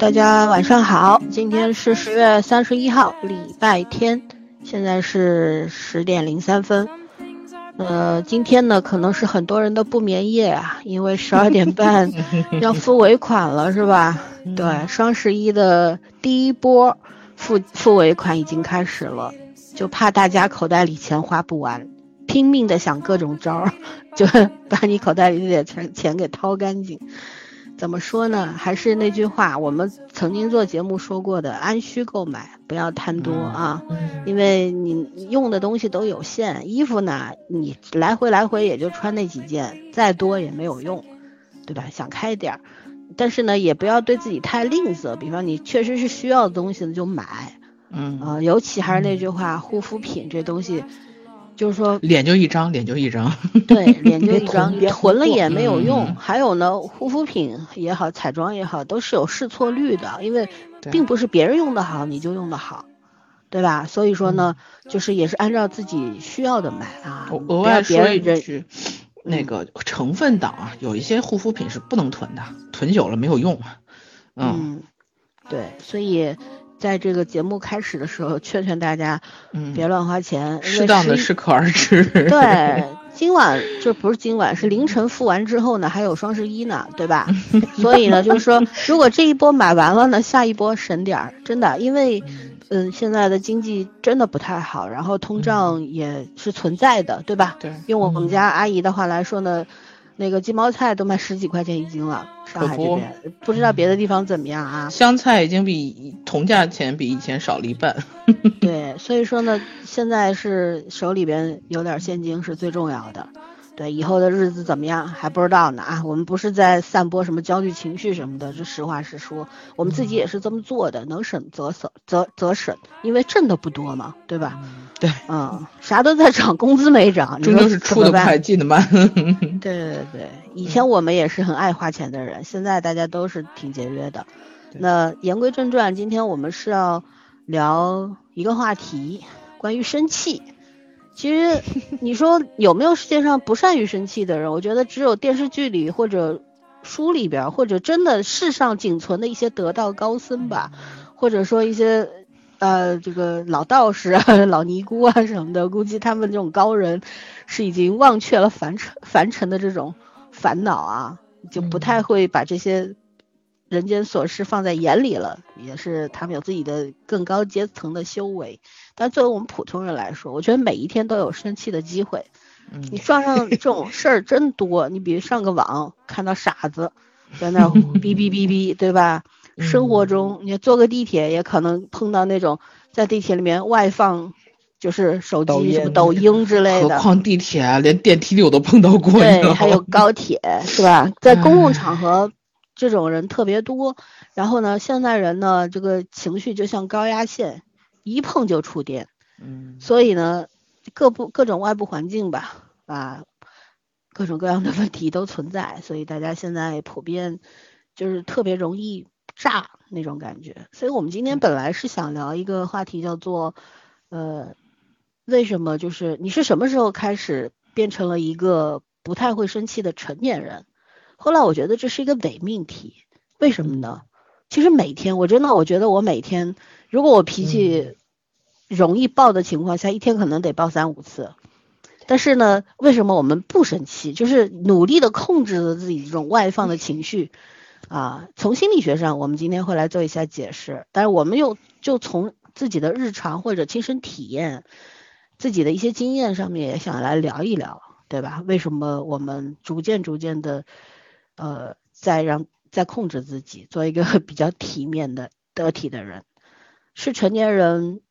大家晚上好，今天是十月三十一号，礼拜天，现在是十点零三分。呃，今天呢，可能是很多人的不眠夜啊，因为十二点半 要付尾款了，是吧？对，双十一的第一波付付尾款已经开始了，就怕大家口袋里钱花不完，拼命的想各种招儿，就 把你口袋里的钱钱给掏干净。怎么说呢？还是那句话，我们曾经做节目说过的，按需购买，不要贪多啊。因为你用的东西都有限，衣服呢，你来回来回也就穿那几件，再多也没有用，对吧？想开点儿，但是呢，也不要对自己太吝啬。比方你确实是需要的东西呢，就买。嗯啊，尤其还是那句话，护肤品这东西。就是说，脸就一张，脸就一张。对，脸就一张，囤了也没有用。还有呢，护肤品也好，彩妆也好，都是有试错率的，因为并不是别人用的好你就用的好，对吧？所以说呢，就是也是按照自己需要的买啊。额外说一句，那个成分党啊，有一些护肤品是不能囤的，囤久了没有用。嗯，对，所以。在这个节目开始的时候，劝劝大家，嗯，别乱花钱，适当的适可而止。对，今晚就不是今晚，是凌晨付完之后呢，还有双十一呢，对吧？所以呢，就是说，如果这一波买完了呢，下一波省点儿，真的，因为，嗯，现在的经济真的不太好，然后通胀也是存在的，对吧？对。用我们家阿姨的话来说呢。那个鸡毛菜都卖十几块钱一斤了，上海这边不知道别的地方怎么样啊？香菜已经比同价钱比以前少了一半。对，所以说呢，现在是手里边有点现金是最重要的。对，以后的日子怎么样还不知道呢啊！我们不是在散播什么焦虑情绪什么的，这实话实说，我们自己也是这么做的，能省则省，则则省，因为挣的不多嘛，对吧？对，嗯，啥都在涨，工资没涨，这就是出的快，进的慢。对对对，以前我们也是很爱花钱的人，现在大家都是挺节约的。那言归正传，今天我们是要聊一个话题，关于生气。其实你说有没有世界上不善于生气的人？我觉得只有电视剧里或者书里边，或者真的世上仅存的一些得道高僧吧，或者说一些呃这个老道士啊、老尼姑啊什么的，估计他们这种高人是已经忘却了凡尘凡尘的这种烦恼啊，就不太会把这些人间琐事放在眼里了，也是他们有自己的更高阶层的修为。但作为我们普通人来说，我觉得每一天都有生气的机会。你撞上这种事儿真多。你比如上个网看到傻子在那哔哔哔哔，对吧？生活中你坐个地铁也可能碰到那种在地铁里面外放就是手机什么抖音之类的。何况地铁啊，连电梯里我都碰到过。对，还有高铁是吧？在公共场合这种人特别多。然后呢，现在人呢，这个情绪就像高压线。一碰就触电，嗯，所以呢，各部各种外部环境吧，啊，各种各样的问题都存在，所以大家现在普遍就是特别容易炸那种感觉。所以我们今天本来是想聊一个话题，叫做，呃，为什么就是你是什么时候开始变成了一个不太会生气的成年人？后来我觉得这是一个伪命题，为什么呢？其实每天我真的我觉得我每天。如果我脾气容易爆的情况下，一天可能得爆三五次。但是呢，为什么我们不生气？就是努力的控制了自己这种外放的情绪啊。从心理学上，我们今天会来做一下解释。但是我们又就从自己的日常或者亲身体验、自己的一些经验上面，也想来聊一聊，对吧？为什么我们逐渐逐渐的呃，再让再控制自己，做一个 比较体面的得体的人？是成年人，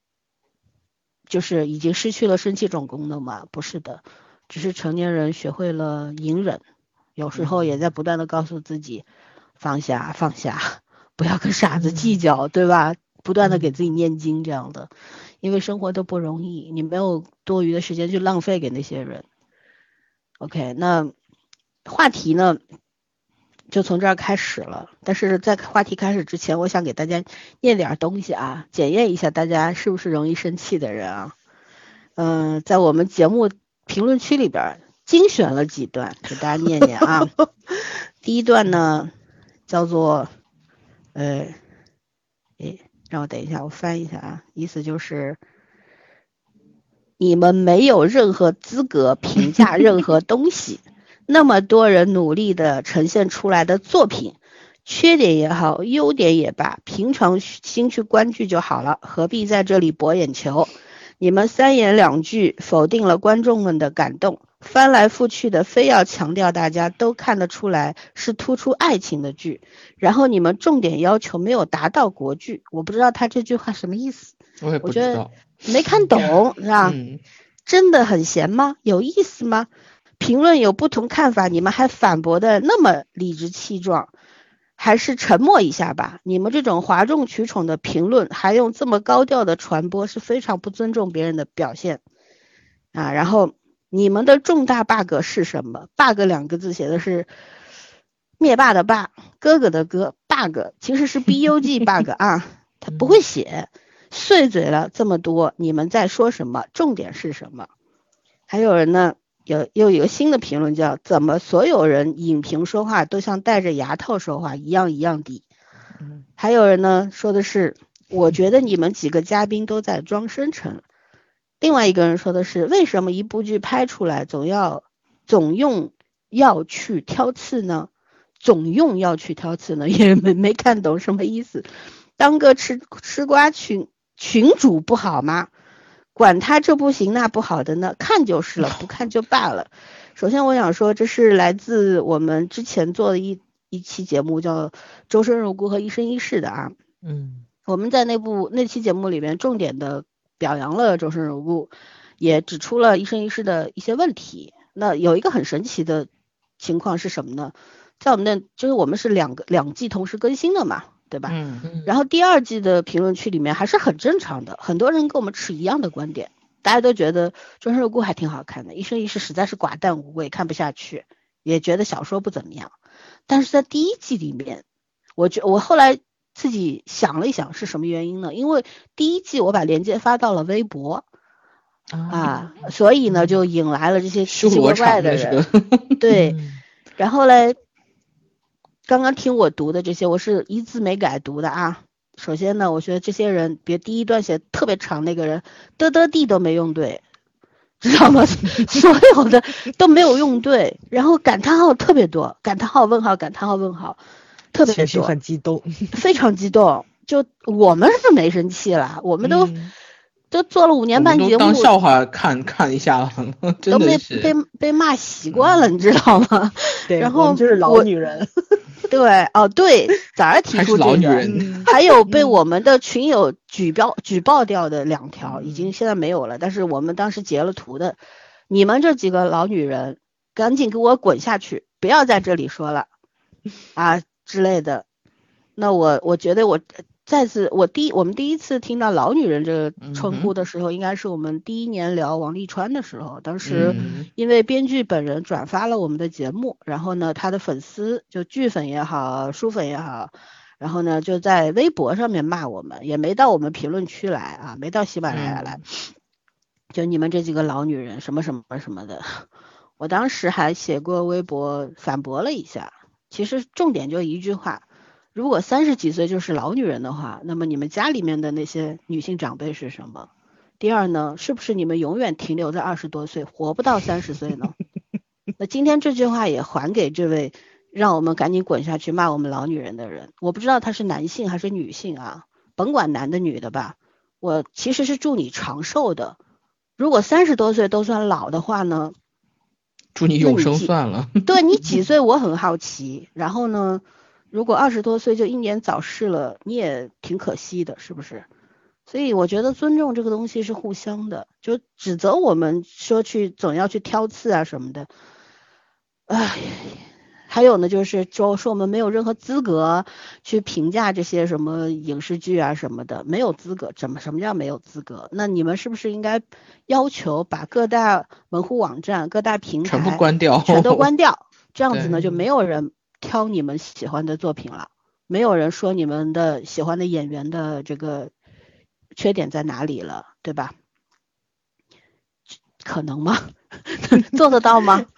就是已经失去了生气这种功能吗？不是的，只是成年人学会了隐忍，有时候也在不断的告诉自己放下放下，不要跟傻子计较，对吧？不断的给自己念经这样的，因为生活都不容易，你没有多余的时间去浪费给那些人。OK，那话题呢？就从这儿开始了，但是在话题开始之前，我想给大家念点东西啊，检验一下大家是不是容易生气的人啊。嗯，在我们节目评论区里边精选了几段给大家念念啊。第一段呢叫做，呃，诶，让我等一下，我翻一下啊，意思就是你们没有任何资格评价任何东西，那么多人努力的呈现出来的作品，缺点也好，优点也罢，平常心去观剧就好了，何必在这里博眼球？你们三言两句否定了观众们的感动。翻来覆去的，非要强调大家都看得出来是突出爱情的剧，然后你们重点要求没有达到国剧，我不知道他这句话什么意思，我也不知道，没看懂是吧？真的很闲吗？有意思吗？评论有不同看法，你们还反驳的那么理直气壮，还是沉默一下吧？你们这种哗众取宠的评论，还用这么高调的传播，是非常不尊重别人的表现啊！然后。你们的重大 bug 是什么？bug 两个字写的是灭霸的霸，哥哥的哥，bug 其实是 b u g bug 啊，他不会写，碎嘴了这么多，你们在说什么？重点是什么？还有人呢，有又有个新的评论叫怎么所有人影评说话都像戴着牙套说话一样一样的？还有人呢说的是，我觉得你们几个嘉宾都在装深沉。另外一个人说的是，为什么一部剧拍出来总要总用要去挑刺呢？总用要去挑刺呢？也没没看懂什么意思。当个吃吃瓜群群主不好吗？管他这不行那不好的呢，看就是了，不看就罢了。首先我想说，这是来自我们之前做的一一期节目，叫《周生如故》和《一生一世》的啊。嗯，我们在那部那期节目里面重点的。表扬了周生如故，也指出了一生一世的一些问题。那有一个很神奇的情况是什么呢？在我们那，就是我们是两个两季同时更新的嘛，对吧？嗯嗯。然后第二季的评论区里面还是很正常的，很多人跟我们持一样的观点，大家都觉得周生如故还挺好看的，一生一世实在是寡淡无味，看不下去，也觉得小说不怎么样。但是在第一季里面，我觉我后来。自己想了一想是什么原因呢？因为第一季我把链接发到了微博啊，所以呢就引来了这些奇奇怪怪的人。对，然后嘞，刚刚听我读的这些，我是一字没改读的啊。首先呢，我觉得这些人，别第一段写特别长那个人，的的地都没用对，知道吗？所有的都没有用对，然后感叹号特别多，感叹号问号感叹号问号。特别多，很激动，非常激动。就我们是没生气了，我们都都做了五年半节目，当笑话看看一下了，都被被被骂习惯了，你知道吗？对，然后就是老女人。对，哦对，早上提出这个，还有被我们的群友举报举报掉的两条，已经现在没有了，但是我们当时截了图的。你们这几个老女人，赶紧给我滚下去，不要在这里说了啊！之类的，那我我觉得我再次我第我们第一次听到“老女人”这个称呼的时候，应该是我们第一年聊王沥川的时候。当时因为编剧本人转发了我们的节目，然后呢，他的粉丝就剧粉也好，书粉也好，然后呢就在微博上面骂我们，也没到我们评论区来啊，没到喜马拉雅来，就你们这几个老女人什么什么什么的。我当时还写过微博反驳了一下。其实重点就一句话，如果三十几岁就是老女人的话，那么你们家里面的那些女性长辈是什么？第二呢，是不是你们永远停留在二十多岁，活不到三十岁呢？那今天这句话也还给这位让我们赶紧滚下去骂我们老女人的人。我不知道他是男性还是女性啊，甭管男的女的吧，我其实是祝你长寿的。如果三十多岁都算老的话呢？祝你永生算了。对你几岁我很好奇。然后呢，如果二十多岁就英年早逝了，你也挺可惜的，是不是？所以我觉得尊重这个东西是互相的。就指责我们说去总要去挑刺啊什么的，哎。还有呢，就是说说我们没有任何资格去评价这些什么影视剧啊什么的，没有资格。怎么什么叫没有资格？那你们是不是应该要求把各大门户网站、各大平台全部关掉，全都关掉？这样子呢，就没有人挑你们喜欢的作品了，没有人说你们的喜欢的演员的这个缺点在哪里了，对吧？可能吗？做得到吗？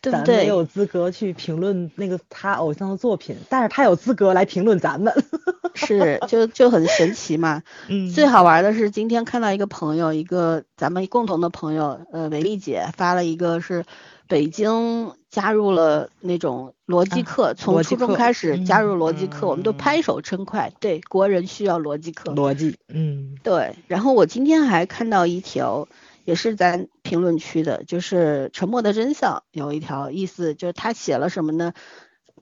对不对没有资格去评论那个他偶像的作品，但是他有资格来评论咱们。是，就就很神奇嘛。嗯最好玩的是今天看到一个朋友，一个咱们共同的朋友，呃，维丽姐发了一个是北京加入了那种逻辑啊课，从初中开始加入嗯逻辑课，我们都拍手称快。对，国人需要逻辑课。逻辑，嗯对，然后我今天还看到一条，也是咱评论区的，就是《沉默的真相》有一条意思，就是他写了什么呢？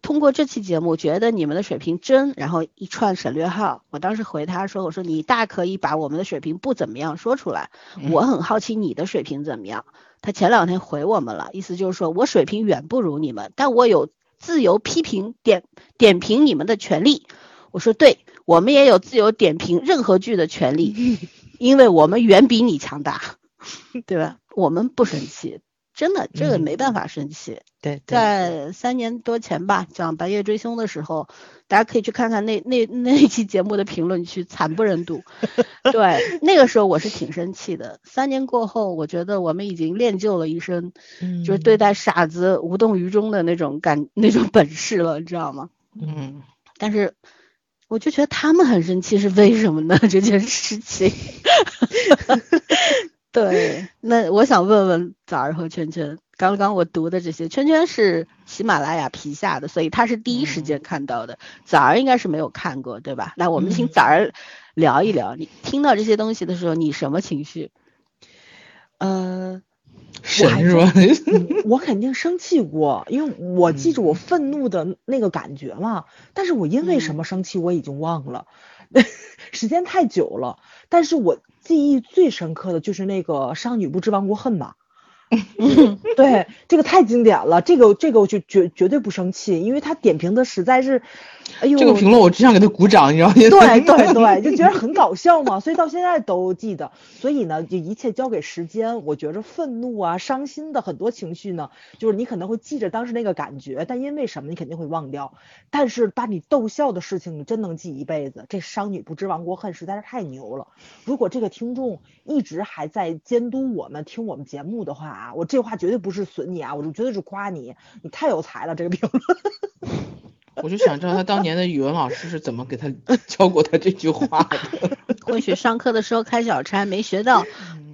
通过这期节目，觉得你们的水平真，然后一串省略号。我当时回他说：“我说你大可以把我们的水平不怎么样说出来，我很好奇你的水平怎么样。”他前两天回我们了，意思就是说我水平远不如你们，但我有自由批评点点评你们的权利。我说对，我们也有自由点评任何剧的权利，因为我们远比你强大，对吧？我们不生气，真的，这个没办法生气。对，对在三年多前吧，讲《白夜追凶》的时候，大家可以去看看那那那期节目的评论区，惨不忍睹。对，那个时候我是挺生气的。三年过后，我觉得我们已经练就了一身，就是对待傻子无动于衷的那种感那种本事了，你知道吗？嗯，但是我就觉得他们很生气，是为什么呢？这件事情。对，那我想问问枣儿和圈圈，刚刚我读的这些，圈圈是喜马拉雅皮下的，所以他是第一时间看到的，枣儿应该是没有看过，对吧？那我们请嗯枣儿聊一聊，你听到这些东西的时候，你什么情绪？呃，神是吧？嗯我肯定生气过，因为我记住我愤怒的那个感觉嘛。但是我因为什么生气我已经忘了，时间太久了。但是我记忆最深刻的就是那个“商女不知亡国恨”吧。对，这个太经典了，这个这个我就绝绝对不生气，因为他点评的实在是，哎呦，这个评论我只想给他鼓掌，你知道吗？对对对，就觉得很搞笑嘛，所以到现在都记得。所以呢，就一切交给时间。我觉着愤怒啊、伤心的很多情绪呢，就是你可能会记着当时那个感觉，但因为什么你肯定会忘掉。但是把你逗笑的事情，你真能记一辈子。这商女不知亡国恨实在是太牛了。如果这个听众一直还在监督我们听我们节目的话啊，我这话绝对不是损你啊，我就绝对是夸你，你太有才了。这个评论。我就想知道他当年的语文老师是怎么给他 教过他这句话的。或许上课的时候开小差没学到，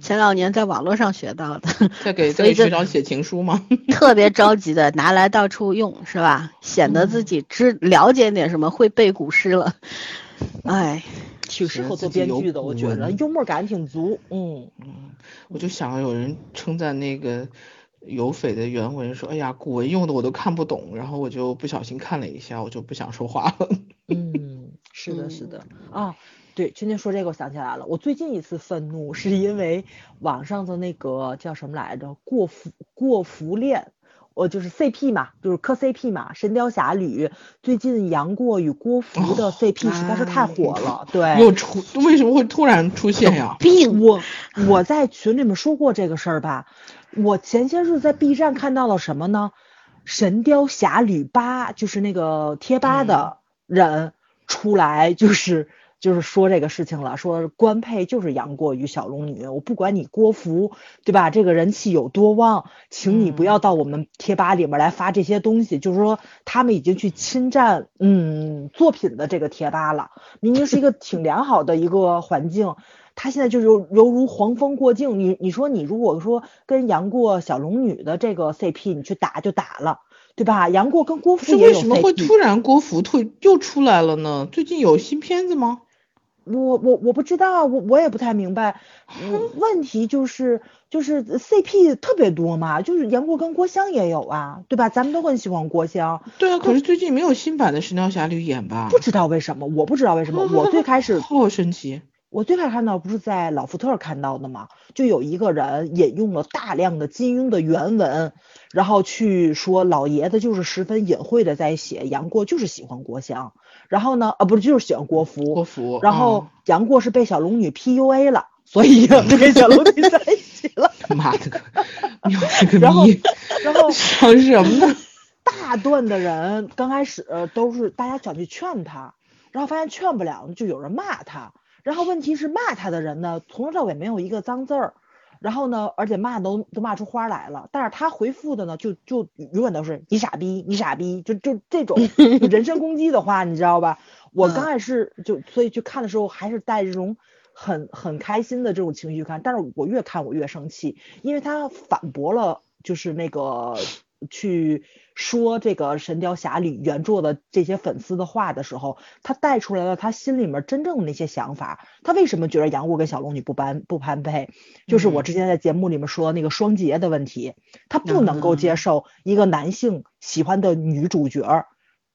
前两年在网络上学到的，在给在给学长写情书吗？特别着急的拿来到处用，是吧？显得自己知了解点什么，会背古诗了。哎，挺适合做编剧的，我觉得幽默感挺足。嗯，我就想有人称赞那个有匪的原文说，哎呀，古文用的我都看不懂，然后我就不小心看了一下，我就不想说话了。嗯，是的，是的啊，对，圈圈说这个我想起来了，我最近一次愤怒是因为网上的那个叫什么来着，过服过服恋。我就是 CP 嘛，就是磕 CP 嘛，《神雕侠侣》最近杨过与郭芙的哦 CP 实在是太火了，对，又出为什么会突然出现呀？病我我在群里面说过这个事儿吧，我前些日子在 B 站看到了什么呢？《神雕侠侣八》就是那个贴吧的人出来，就是就是说这个事情了，说官配就是杨过与小龙女，我不管你郭芙对吧？这个人气有多旺，请你不要到我们贴吧里面来发这些东西，就是说他们已经去侵占嗯作品的这个贴吧了，明明是一个挺良好的一个环境。他现在就犹犹如黄蜂过境，你你说你如果说跟杨过小龙女的这个 CP 你去打就打了，对吧？杨过跟郭是芙也有为什么会突然郭芙退又出来了呢？最近有新片子吗？我我我不知道，我我也不太明白。嗯问题就是就是 CP 特别多嘛，就是杨过跟郭襄也有啊，对吧？咱们都很喜欢郭襄，对啊，可是最近没有新版的《神雕侠侣》演吧？不知道为什么，我不知道为什么。我最开始 好神奇。我最开始看到不是在老福特看到的吗？就有一个人引用了大量的金庸的原文，然后去说老爷子就是十分隐晦的在写杨过就是喜欢郭襄，然后呢，啊不是就是喜欢郭芙，郭芙，然后嗯杨过是被小龙女 PUA 了，所以就跟小龙女在一起了。妈的然后逼，然后想什么呢？大段的人刚开始都是大家想去劝他，然后发现劝不了，就有人骂他。然后问题是骂他的人呢，从头到尾没有一个脏字儿。然后呢，而且骂都都骂出花来了，但是他回复的呢，就就永远都是你傻逼，你傻逼，就就这种就 人身攻击的话，你知道吧？我刚开始就所以去看的时候，还是带这种很很开心的这种情绪看，但是我越看我越生气，因为他反驳了就是那个去说这个《神雕侠侣》原著的这些粉丝的话的时候，他带出来了他心里面真正的那些想法。他为什么觉得杨过跟小龙女不般不般配？就是我之前在节目里面说那个双节的问题，他不能够接受一个男性喜欢的女主角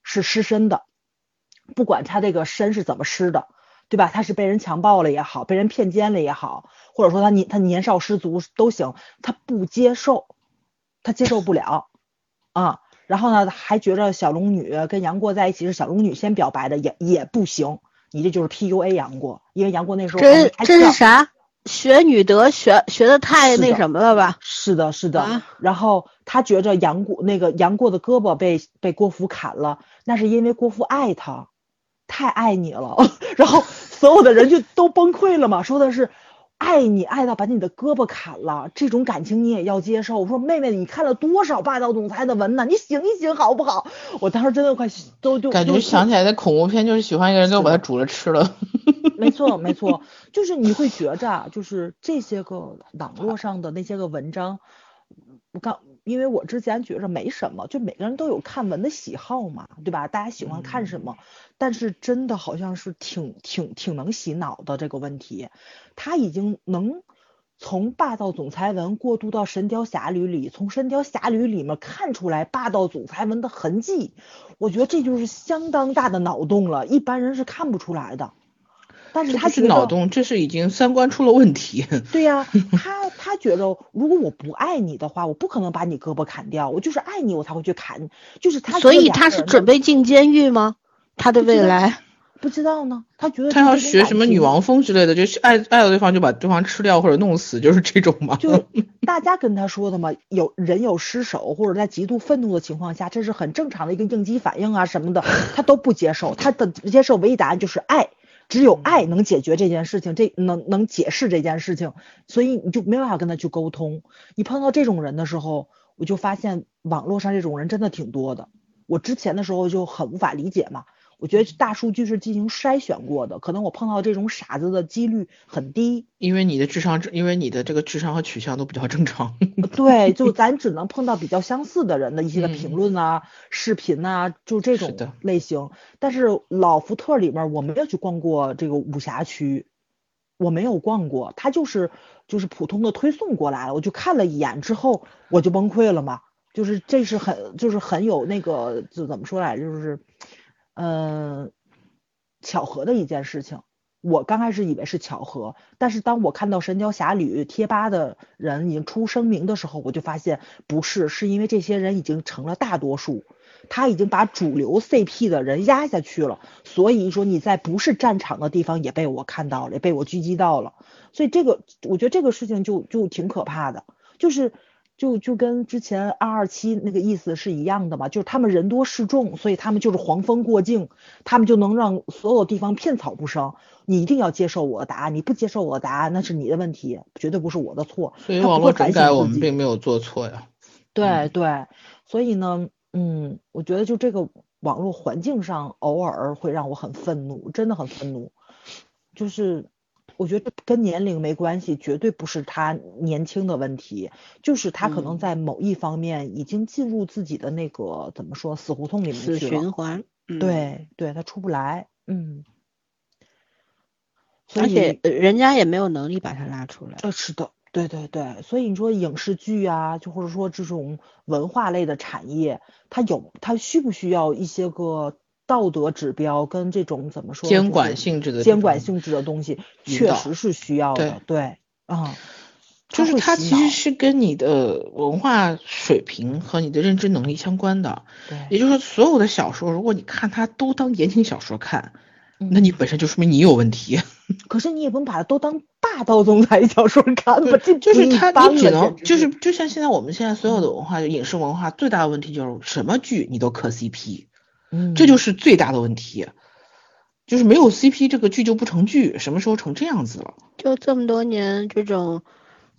是失身的，不管他这个身是怎么失的，对吧？他是被人强暴了也好，被人骗奸了也好，或者说他年他年少失足都行，他不接受，他接受不了。啊，然后呢，还觉着小龙女跟杨过在一起是小龙女先表白的，也也不行，你这就是 PUA 杨过，因为杨过那时候这这是啥？学女德学学的太那什么了吧？是的，是的。然后他觉着杨过那个杨过的胳膊被被郭芙砍了，那是因为郭芙爱他，太爱你了。然后所有的人就都崩溃了嘛，说的是。爱你爱到把你的胳膊砍了，这种感情你也要接受。我说妹妹，你看了多少霸道总裁的文呢？你醒一醒好不好？我当时真的快都就感觉想起来的恐怖片，就是喜欢一个人，就把他煮了吃了。没错没错，就是你会觉着，就是这些个网络上的那些个文章，我刚。因为我之前觉着没什么，就每个人都有看文的喜好嘛，对吧？大家喜欢看什么？但是真的好像是挺挺挺能洗脑的这个问题，他已经能从霸道总裁文过渡到神雕侠侣里，从神雕侠侣里面看出来霸道总裁文的痕迹，我觉得这就是相当大的脑洞了，一般人是看不出来的。但是他是脑洞，这是已经三观出了问题。对呀，他他觉得如果我不爱你的话，我不可能把你胳膊砍掉，我就是爱你，我才会去砍。就是他，所以他是准备进监狱吗？他的未来不知道呢。他觉得他要学什么女王风之类的，就是爱爱了对方就把对方吃掉或者弄死，就是这种吗？就 大家跟他说的嘛，有人有失手或者在极度愤怒的情况下，这是很正常的一个应激反应啊什么的，他都不接受。他的接受唯一答案就是爱。只有爱能解决这件事情，这能能解释这件事情，所以你就没办法跟他去沟通。你碰到这种人的时候，我就发现网络上这种人真的挺多的。我之前的时候就很无法理解嘛。我觉得大数据是进行筛选过的，可能我碰到这种傻子的几率很低。因为你的智商，因为你的这个智商和取向都比较正常。对，就咱只能碰到比较相似的人的一些个评论啊、视频啊，就这种类型。但是老福特里面我没有去逛过这个武侠区，我没有逛过，他就是就是普通的推送过来了，我就看了一眼之后我就崩溃了嘛，就是这是很就是很有那个就怎么说来就是。嗯，巧合的一件事情，我刚开始以为是巧合，但是当我看到《神雕侠侣》贴吧的人已经出声明的时候，我就发现不是，是因为这些人已经成了大多数，他已经把主流 CP 的人压下去了，所以说你在不是战场的地方也被我看到了，也被我狙击到了，所以这个我觉得这个事情就就挺可怕的，就是。就就跟之前二二七那个意思是一样的嘛，就是他们人多势众，所以他们就是黄蜂过境，他们就能让所有地方片草不生。你一定要接受我的答案，你不接受我的答案，那是你的问题，绝对不是我的错。所以网络整改我们并没有做错呀。对对，所以呢，嗯，我觉得就这个网络环境上，偶尔会让我很愤怒，真的很愤怒，就是。我觉得跟年龄没关系，绝对不是他年轻的问题，就是他可能在某一方面已经进入自己的那个怎么说死胡同里面去了。死循环。对对，他出不来。嗯。而且人家也没有能力把他拉出来。呃，是的，对对对，所以你说影视剧啊，就或者说这种文化类的产业，它有它需不需要一些个？道德指标跟这种怎么说？监管性质的监管性质的东西，确实是需要的。对，啊，就是它其实是跟你的文化水平和你的认知能力相关的。对，也就是说，所有的小说，如果你看它都当言情小说看，那你本身就说明你有问题。可是你也不能把它都当霸道总裁小说看吧？这就是它，你只能就是就像现在我们现在所有的文化，就影视文化最大的问题就是什么剧你都磕 CP。嗯，这就是最大的问题，就是没有 CP 这个剧就不成剧，什么时候成这样子了？就这么多年这种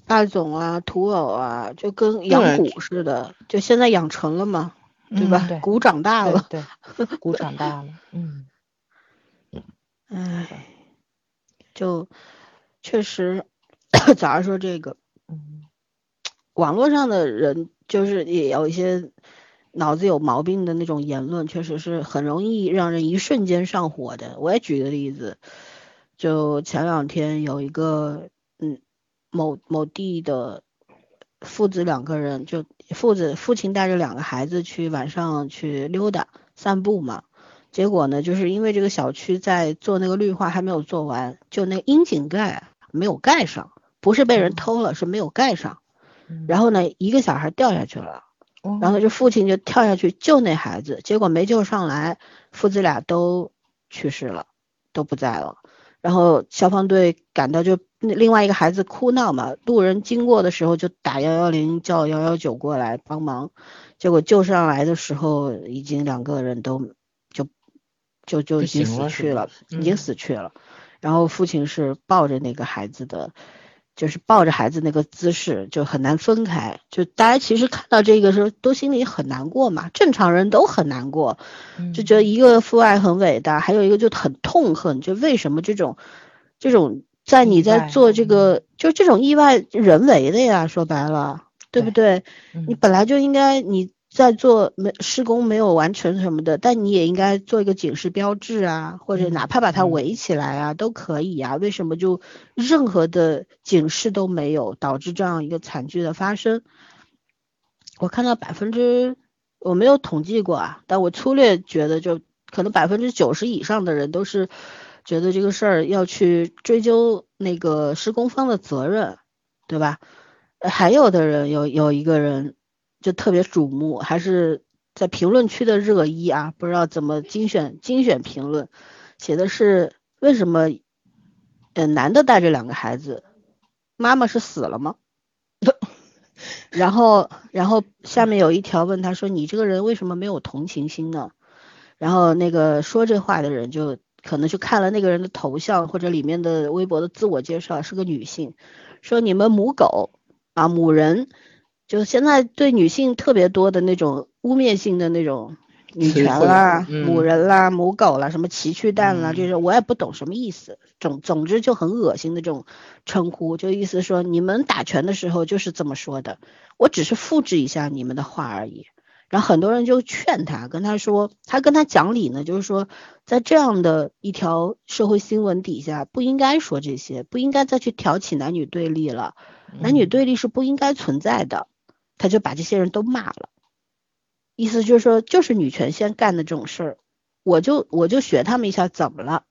霸总啊、土偶啊，就跟养对蛊似的，就现在养成了嘛，对吧？蛊长大了，对蛊，长大了，嗯，唉，就确实，早上说这个，嗯网络上的人就是也有一些脑子有毛病的那种言论，确实是很容易让人一瞬间上火的。我也举个例子，就前两天有一个嗯某某地的父子两个人，就父子父亲带着两个孩子去晚上去溜达散步嘛。结果呢，就是因为这个小区在做那个绿化还没有做完，就那个窨井盖啊没有盖上，不是被人偷了，是没有盖上。嗯然后呢，一个小孩掉下去了，哦然后这父亲就跳下去救那孩子，结果没救上来，父子俩都去世了，都不在了。然后消防队赶到，就那另外一个孩子哭闹嘛，路人经过的时候就打幺幺零叫幺幺九过来帮忙，结果救上来的时候，已经两个人都就就就已经死去了，已经嗯死去了。然后父亲是抱着那个孩子的，就是抱着孩子那个姿势就很难分开。就大家其实看到这个时候都心里很难过嘛，正常人都很难过，就觉得一个父爱很伟大，还有一个就很痛恨，就为什么这种这种在你在做这个就这种意外人为的呀，说白了，对不对？你嗯本来就应该你在做没施工没有完成什么的，但你也应该做一个警示标志啊，或者嗯哪怕把它嗯围起来啊，都可以啊。为什么就任何的警示都没有，导致这样一个惨剧的发生？我看到百分之我没有统计过啊，但我粗略觉得就可能百分之九十以上的人都是觉得这个事儿要去追究那个施工方的责任，对吧？呃还有的人有有一个人就特别瞩目，还是在评论区的热议啊，不知道怎么精选精选评论，写的是为什么呃男的带着两个孩子，妈妈是死了吗？然后然后下面有一条问他说你这个人为什么没有同情心呢？然后那个说这话的人就可能去看了那个人的头像或者里面的微博的自我介绍是个女性，说你们母狗啊母人，就现在对女性特别多的那种污蔑性的那种女权啦、嗯母人啦、母狗啦、什么奇趣蛋啦，嗯这种我也不懂什么意思。总总之就很恶心的这种称呼，就意思说你们打拳的时候就是这么说的，我只是复制一下你们的话而已。然后很多人就劝他，跟他说，他跟他讲理呢，就是说，在这样的一条社会新闻底下，不应该说这些，不应该再去挑起男女对立了，男女对立是不应该存在的。他就把这些人都骂了，意思就是说，就是女权先干的这种事儿，我就我就学他们一下，怎么了？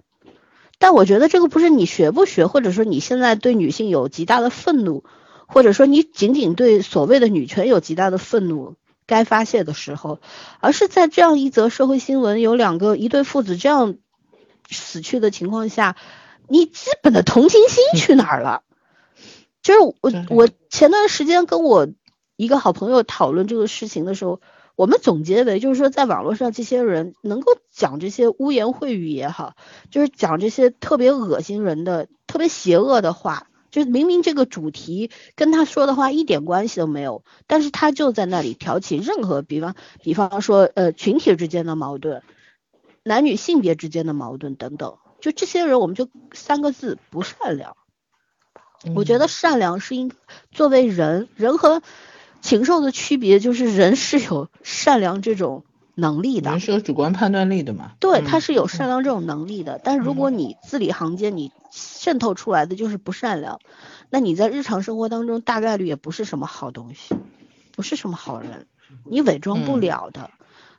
但我觉得这个不是你学不学，或者说你现在对女性有极大的愤怒，或者说你仅仅对所谓的女权有极大的愤怒该发泄的时候，而是在这样一则社会新闻有两个一对父子这样死去的情况下，你基本的同情心去哪儿了？就是我我前段时间跟我一个好朋友讨论这个事情的时候，我们总结为就是说，在网络上这些人能够讲这些污言秽语也好，就是讲这些特别恶心人的、特别邪恶的话，就是明明这个主题跟他说的话一点关系都没有，但是他就在那里挑起任何，比方比方说呃群体之间的矛盾、男女性别之间的矛盾等等，就这些人我们就三个字不善良。我觉得善良是应作为人，人和禽兽的区别就是人是有善良这种能力的人，是有主观判断力的嘛？对，嗯他是有善良这种能力的。但是如果你字里行间你渗透出来的就是不善良，那你在日常生活当中大概率也不是什么好东西，不是什么好人，你伪装不嗯了的。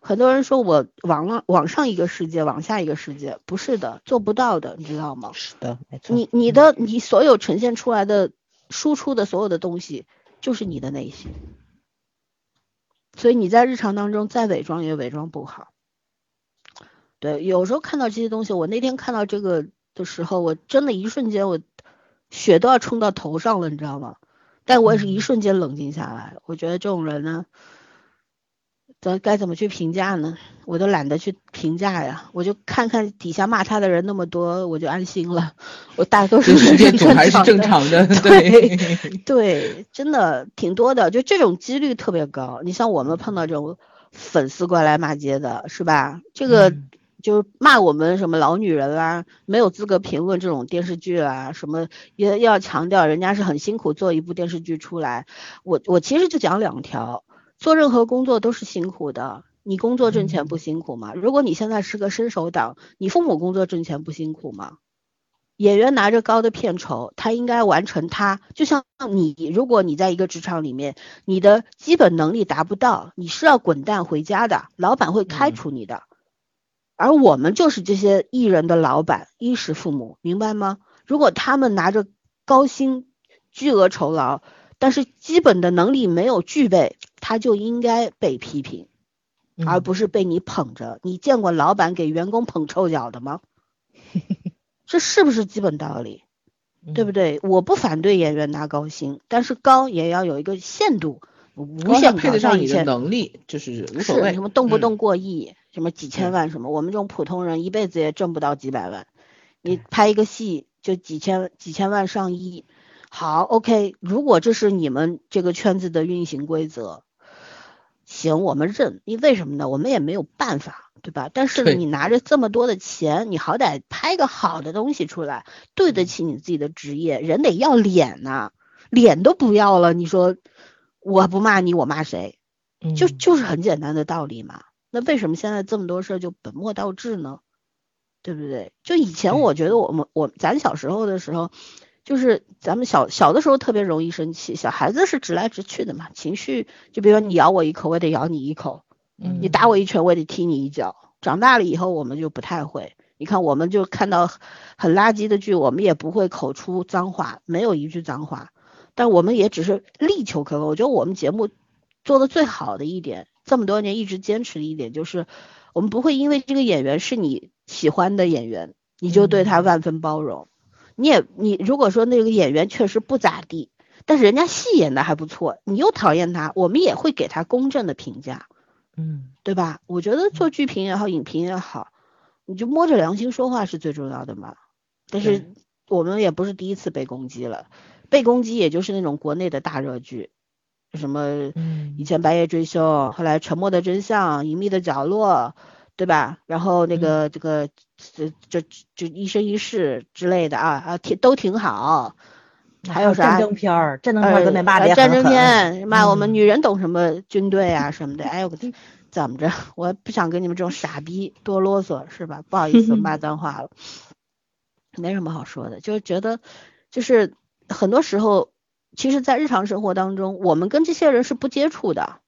很多人说我往了往上一个世界，往下一个世界，不是的，做不到的，你知道吗？是的，没错。你你的你所有呈现出来的输出的所有的东西，就是你的内心。所以你在日常当中再伪装也伪装不好。对，有时候看到这些东西，我那天看到这个的时候，我真的一瞬间我血都要冲到头上了，你知道吗？但我也是一瞬间冷静下来。我觉得这种人呢，咱该怎么去评价呢？我都懒得去评价呀，我就看看底下骂他的人那么多，我就安心了。我大多数世界是总还是正常的，对对，真的挺多的，就这种几率特别高。你像我们碰到这种粉丝过来骂街的，是吧？这个嗯就骂我们什么老女人啦，没有资格评论这种电视剧啦，什么也要强调人家是很辛苦做一部电视剧出来。我我其实就讲两条，做任何工作都是辛苦的。你工作挣钱不辛苦吗？如果你现在是个伸手党，你父母工作挣钱不辛苦吗？演员拿着高的片酬，他应该完成他，就像你，如果你在一个职场里面，你的基本能力达不到，你是要滚蛋回家的，老板会开除你的。而我们就是这些艺人的老板，衣食父母，明白吗？如果他们拿着高薪、巨额酬劳，但是基本的能力没有具备，他就应该被批评。而不是被你捧着。你见过老板给员工捧臭脚的吗？这是不是基本道理？对不对？我不反对演员拿高薪，但是高也要有一个限度，无限配得上你的能力，就是无所谓。什么动不嗯动过亿，什么几千万什么，我们这种普通人一辈子也挣不到几百万。你拍一个戏就几千几千万上亿，好，OK，如果这是你们这个圈子的运行规则，行，我们认。你为什么呢？我们也没有办法，对吧？但是你拿着这么多的钱，你好歹拍个好的东西出来，对得起你自己的职业。人得要脸呐、脸都不要了，你说我不骂你，我骂谁？就嗯就是很简单的道理嘛。那为什么现在这么多事儿就本末倒置呢？对不对？就以前我觉得我们我咱小时候的时候，就是咱们小小的时候特别容易生气，小孩子是直来直去的嘛，情绪就比如说你咬我一口，我也得咬你一口，嗯你打我一拳，我也得踢你一脚。长大了以后，我们就不太会。你看，我们就看到很垃圾的剧，我们也不会口出脏话，没有一句脏话。但我们也只是力求可可。我觉得我们节目做的最好的一点，这么多年一直坚持的一点，就是我们不会因为这个演员是你喜欢的演员，你就对他万分包容。你也你如果说那个演员确实不咋地，但是人家戏演的还不错，你又讨厌他，我们也会给他公正的评价。嗯对吧？我觉得做剧评也好，影评也好，你就摸着良心说话是最重要的嘛。但是我们也不是第一次被攻击了，被攻击也就是那种国内的大热剧，什么嗯以前《白夜追凶》，后来《沉默的真相》《隐秘的角落》，对吧？然后那个这个这这这一生一世之类的啊啊，挺都挺好。还有啥战争片儿，战争片儿跟那骂战争。片，骂我们嗯女人懂什么军队啊什么的。哎呦，怎么着？我不想跟你们这种傻逼多啰嗦，是吧？不好意思，骂脏话了，没什么好说的，就是觉得，就是很多时候，其实，在日常生活当中，我们跟这些人是不接触的，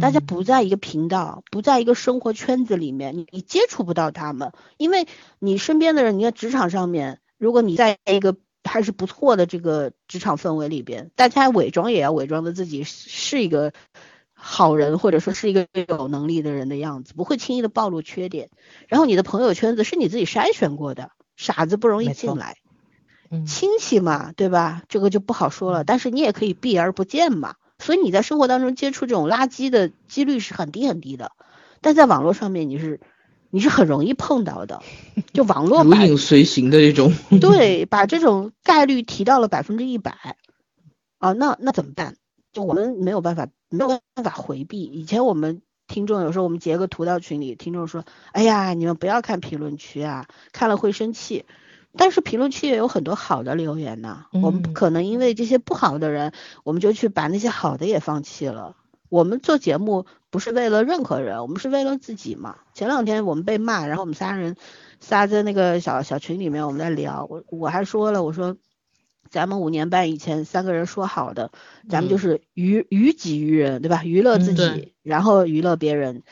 大家嗯不在一个频道，不在一个生活圈子里面，你你接触不到他们，因为你身边的人，你在职场上面，如果你在一个还是不错的这个职场氛围里边，大家伪装也要伪装的自己是是一个好人，或者说是一个有能力的人的样子，不会轻易的暴露缺点。然后你的朋友圈子是你自己筛选过的，傻子不容易进来。嗯亲戚嘛，对吧？这个就不好说了，但是你也可以避而不见嘛。所以你在生活当中接触这种垃圾的几率是很低很低的，但在网络上面你是你是很容易碰到的，就网络如影随形的这种。对把这种概率提到了百分之一百啊，那那怎么办？就我们没有办法没有办法回避。以前我们听众有时候我们截个图到群里，听众说：“哎呀，你们不要看评论区啊，看了会生气。”但是评论区也有很多好的留言呐、我们不嗯可能因为这些不好的人，我们就去把那些好的也放弃了。我们做节目不是为了任何人，我们是为了自己嘛。前两天我们被骂，然后我们仨人仨在那个小小群里面我们在聊，我我还说了，我说咱们五年半以前三个人说好的，咱们就嗯是娱娱己娱人，对吧？娱乐自嗯己，对然后娱乐别人。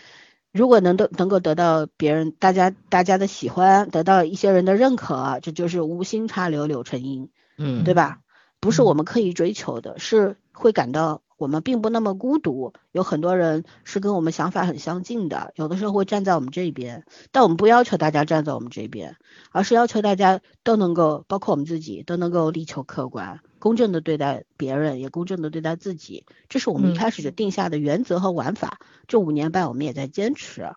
如果能得能够得到别人大家大家的喜欢，得到一些人的认可，这就是无心插柳柳成荫。嗯，对吧？不是嗯我们刻意追求的，是会感到我我们并不那么孤独，有很多人是跟我们想法很相近的，有的时候会站在我们这边，但我们不要求大家站在我们这边，而是要求大家都能够，包括我们自己都能够力求客观、公正的对待别人，也公正的对待自己，这是我们一开始就定下的原则和玩法。这五年半我们也在坚持，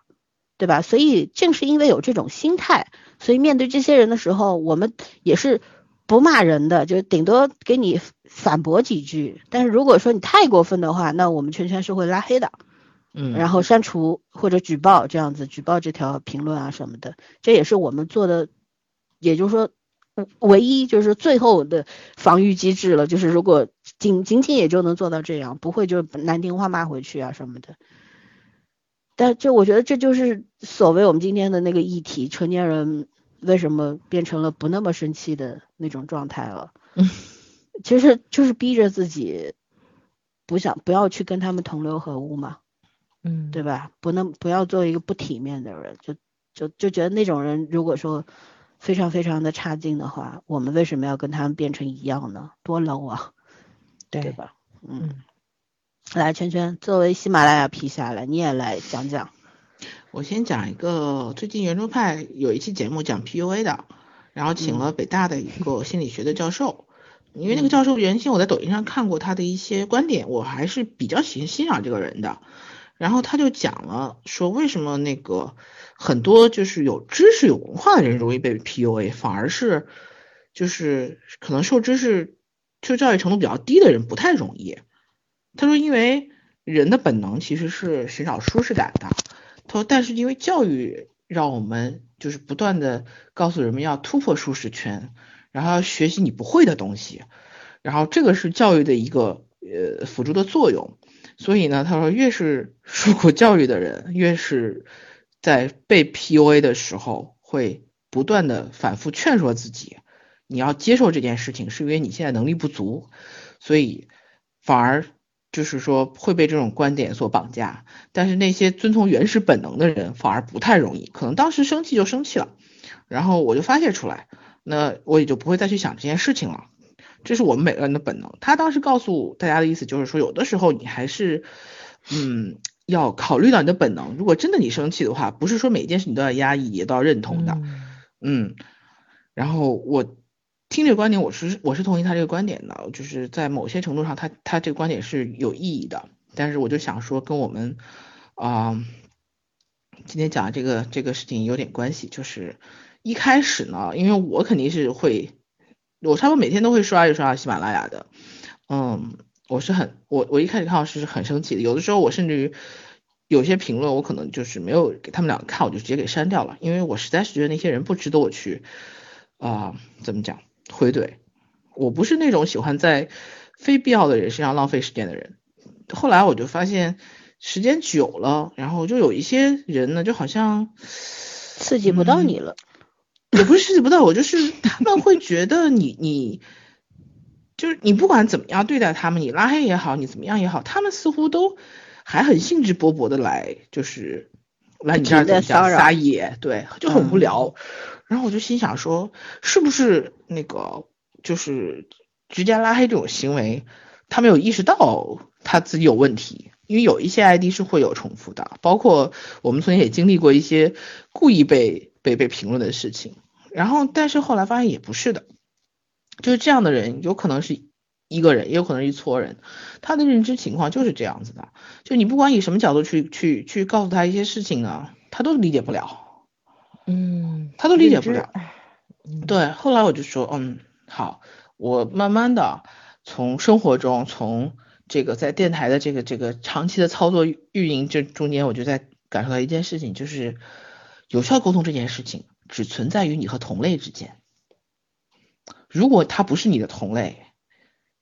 对吧？所以正是因为有这种心态，所以面对这些人的时候，我们也是。不骂人的，就顶多给你反驳几句。但是如果说你太过分的话，那我们圈圈是会拉黑的，嗯，然后删除或者举报这样子，举报这条评论啊什么的。这也是我们做的，也就是说，唯一就是最后的防御机制了。就是如果仅仅仅也就能做到这样，不会就难听话骂回去啊什么的。但就我觉得这就是所谓我们今天的那个议题，成年人。为什么变成了不那么生气的那种状态了？嗯，其实就是逼着自己不想不要去跟他们同流合污嘛，嗯，对吧？不能不要做一个不体面的人，就就就觉得那种人如果说非常非常的差劲的话，我们为什么要跟他们变成一样呢？多 low 啊，对吧？嗯，来圈圈，作为喜马拉雅皮下来，你也来讲讲。我先讲一个，最近圆桌派有一期节目讲 PUA 的，然后请了北大的一个心理学的教授，因为那个教授原先我在抖音上看过他的一些观点，我还是比较欣欣赏这个人的。然后他就讲了说，为什么那个很多就是有知识有文化的人容易被 PUA，反而是就是可能受知识受教育程度比较低的人不太容易。他说，因为人的本能其实是寻找舒适感的。他说：“但是因为教育让我们就是不断的告诉人们要突破舒适圈，然后要学习你不会的东西，然后这个是教育的一个呃辅助的作用。所以呢，他说越是受过教育的人，越是在被 PUA 的时候，会不断的反复劝说自己，你要接受这件事情，是因为你现在能力不足，所以反而。”就是说会被这种观点所绑架，但是那些遵从原始本能的人反而不太容易，可能当时生气就生气了，然后我就发泄出来，那我也就不会再去想这件事情了。这是我们每个人的本能。他当时告诉大家的意思就是说，有的时候你还是，嗯，要考虑到你的本能。如果真的你生气的话，不是说每一件事你都要压抑，也都要认同的。嗯，然后我。听这个观点，我是我是同意他这个观点的，就是在某些程度上，他他这个观点是有意义的。但是我就想说，跟我们啊今天讲的这个这个事情有点关系。就是一开始呢，因为我肯定是会，我差不多每天都会刷一刷喜马拉雅的。嗯，我是很我我一开始看到是很生气的，有的时候我甚至于有些评论我可能就是没有给他们两个看，我就直接给删掉了，因为我实在是觉得那些人不值得我去啊怎么讲。回怼，我不是那种喜欢在非必要的人身上浪费时间的人。后来我就发现，时间久了，然后就有一些人呢，就好像刺激不到你了，也不是刺激不到我，就是他们会觉得你你，就是你不管怎么样对待他们，你拉黑也好，你怎么样也好，他们似乎都还很兴致勃勃的来，就是来你这儿怎么讲撒野，对，就很无聊。然后我就心想说，是不是那个就是直接拉黑这种行为，他没有意识到他自己有问题，因为有一些 ID 是会有重复的，包括我们曾经也经历过一些故意被被被评论的事情。然后，但是后来发现也不是的，就是这样的人有可能是一个人，也有可能是一撮人，他的认知情况就是这样子的。就你不管以什么角度去去去告诉他一些事情呢，他都理解不了。嗯，他都理解不了。对，后来我就说，嗯，好，我慢慢的从生活中，从这个在电台的这个这个长期的操作运营这中间，我就在感受到一件事情，就是有效沟通这件事情只存在于你和同类之间。如果他不是你的同类，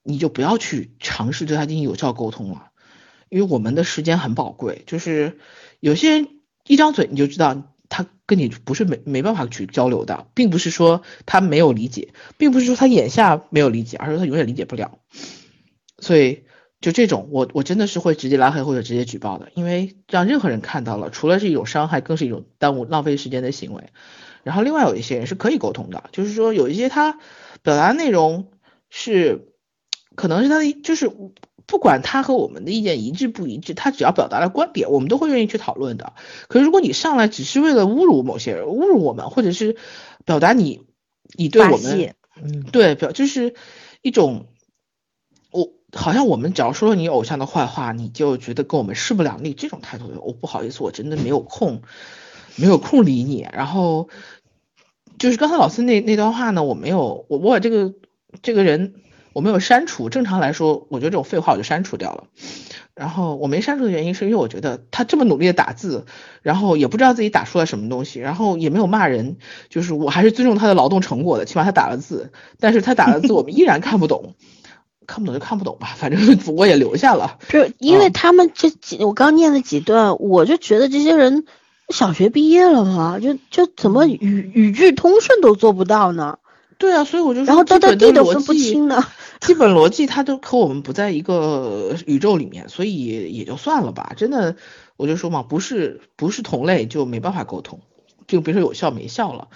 你就不要去尝试对他进行有效沟通了，因为我们的时间很宝贵。就是有些人一张嘴你就知道。他跟你不是没没办法去交流的，并不是说他没有理解，并不是说他眼下没有理解，而是他永远理解不了。所以就这种，我我真的是会直接拉黑或者直接举报的，因为让任何人看到了，除了是一种伤害，更是一种耽误浪费时间的行为。然后另外有一些人是可以沟通的，就是说有一些他表达内容是可能是他的就是不管他和我们的意见一致不一致，他只要表达了观点，我们都会愿意去讨论的。可是如果你上来只是为了侮辱某些人，侮辱我们，或者是表达你你对我们，嗯，对表就是一种，我好像我们只要说了你偶像的坏话，你就觉得跟我们势不两立这种态度的，我不好意思，我真的没有空，没有空理你。然后就是刚才老师那那段话呢，我没有，我我把这个这个人。我没有删除，正常来说，我觉得这种废话我就删除掉了。然后我没删除的原因是因为我觉得他这么努力的打字，然后也不知道自己打出了什么东西，然后也没有骂人，就是我还是尊重他的劳动成果的，起码他打了字。但是他打了字，我们依然看不懂，看不懂就看不懂吧，反正我也留下了。就因为他们这几，我刚念了几段，我就觉得这些人小学毕业了吗？就就怎么语语句通顺都做不到呢？对啊，所以我就说，然后到地都分不清呢。基本逻辑它都和我们不在一个宇宙里面，所以也就算了吧。真的，我就说嘛，不是不是同类就没办法沟通，就别说有效没效了。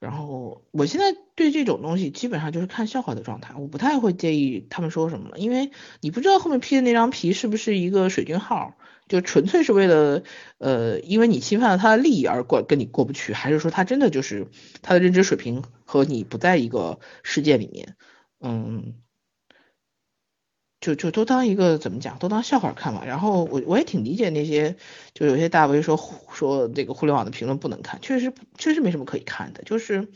然后我现在对这种东西基本上就是看笑话的状态，我不太会介意他们说什么了，因为你不知道后面 P 的那张皮是不是一个水军号，就纯粹是为了呃，因为你侵犯了他的利益而过跟你过不去，还是说他真的就是他的认知水平和你不在一个世界里面，嗯。就就都当一个怎么讲，都当笑话看嘛。然后我我也挺理解那些，就有些大 V 说说这个互联网的评论不能看，确实确实没什么可以看的，就是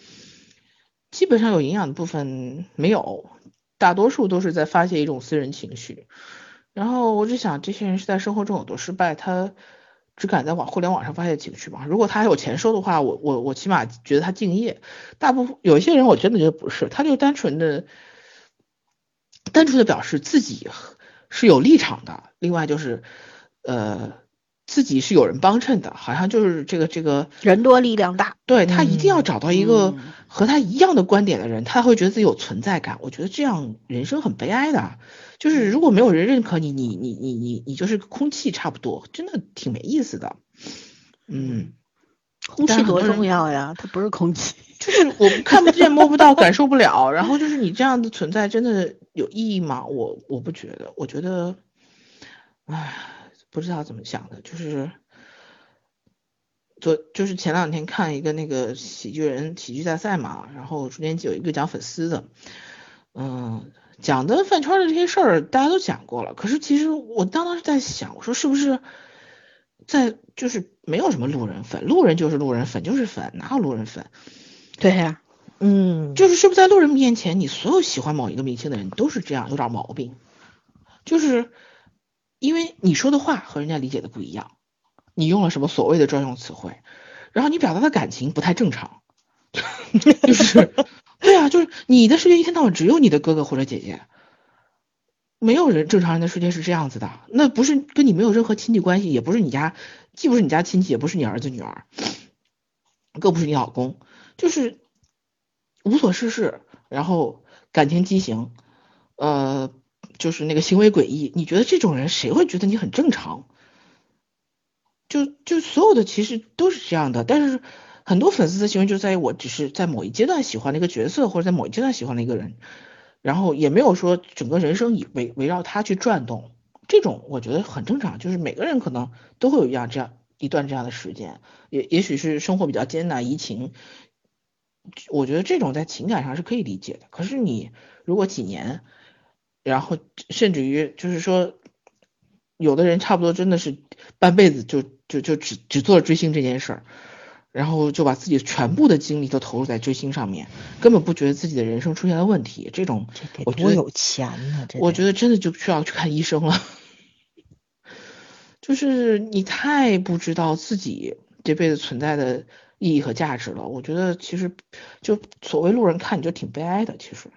基本上有营养的部分没有，大多数都是在发泄一种私人情绪。然后我只想，这些人是在生活中有多失败，他只敢在网互联网上发泄情绪吗？如果他还有钱收的话，我我我起码觉得他敬业。大部分有一些人，我真的觉得不是，他就单纯的。单纯的表示自己是有立场的，另外就是呃自己是有人帮衬的，好像就是这个这个人多力量大，对他一定要找到一个和他一样的观点的人，他会觉得自己有存在感。我觉得这样人生很悲哀的，就是如果没有人认可你，你你你你你就是空气差不多，真的挺没意思的。嗯，空气多重要呀，它不是空气。就是我看不见摸不到感受不了，然后就是你这样的存在真的有意义吗？我我不觉得，我觉得，唉，不知道怎么想的，就是昨就是前两天看一个那个喜剧人喜剧大赛嘛，然后中间有一个讲粉丝的，嗯，讲的饭圈的这些事儿大家都讲过了，可是其实我当当时在想，我说是不是在就是没有什么路人粉，路人就是路人，粉就是粉，哪有路人粉？对呀，嗯，就是是不是在路人面前，你所有喜欢某一个明星的人都是这样，有点毛病，就是因为你说的话和人家理解的不一样，你用了什么所谓的专用词汇，然后你表达的感情不太正常，就是对啊，就是你的世界一天到晚只有你的哥哥或者姐姐，没有人正常人的世界是这样子的，那不是跟你没有任何亲戚关系，也不是你家，既不是你家亲戚，也不是你儿子女儿，更不是你老公。就是无所事事，然后感情畸形，呃，就是那个行为诡异。你觉得这种人谁会觉得你很正常？就就所有的其实都是这样的，但是很多粉丝的行为就在于我只是在某一阶段喜欢的一个角色，或者在某一阶段喜欢的一个人，然后也没有说整个人生以围围绕他去转动。这种我觉得很正常，就是每个人可能都会有一样这样一段这样的时间，也也许是生活比较艰难，疫情。我觉得这种在情感上是可以理解的，可是你如果几年，然后甚至于就是说，有的人差不多真的是半辈子就就就只只做追星这件事儿，然后就把自己全部的精力都投入在追星上面，根本不觉得自己的人生出现了问题。这种我觉得有钱呢，我觉得真的就需要去看医生了，就是你太不知道自己这辈子存在的。意义和价值了，我觉得其实就所谓路人看你就挺悲哀的。其实，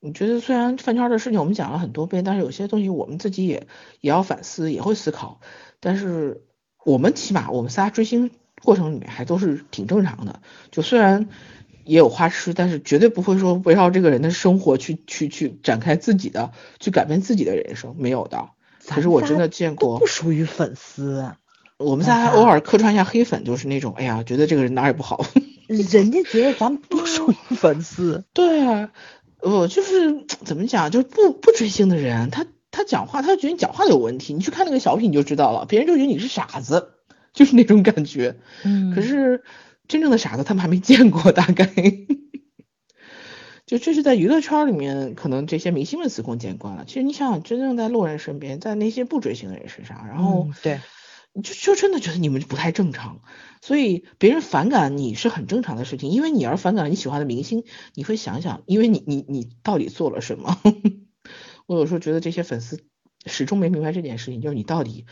你觉得虽然饭圈的事情我们讲了很多遍，但是有些东西我们自己也也要反思，也会思考。但是我们起码我们仨追星过程里面还都是挺正常的。就虽然也有花痴，但是绝对不会说围绕这个人的生活去去去展开自己的，去改变自己的人生，没有的。可是我真的见过，不属于粉丝。我们仨还偶尔客串一下黑粉，就是那种，哎呀，觉得这个人哪也不好。人家觉得咱们不属于粉丝。对啊，我，就是怎么讲，就是不不追星的人，他他讲话，他就觉得你讲话有问题，你去看那个小品你就知道了，别人就觉得你是傻子，就是那种感觉。嗯可是真正的傻子他们还没见过，大概。就这是在娱乐圈里面，可能这些明星们司空见惯了。其实你想想，真正在路人身边，在那些不追星的人身上，然后嗯对，你就就真的觉得你们不太正常，所以别人反感你是很正常的事情，因为你而反感了你喜欢的明星，你会想想，因为你你你到底做了什么？我有时候觉得这些粉丝始终没明白这件事情，就是你到底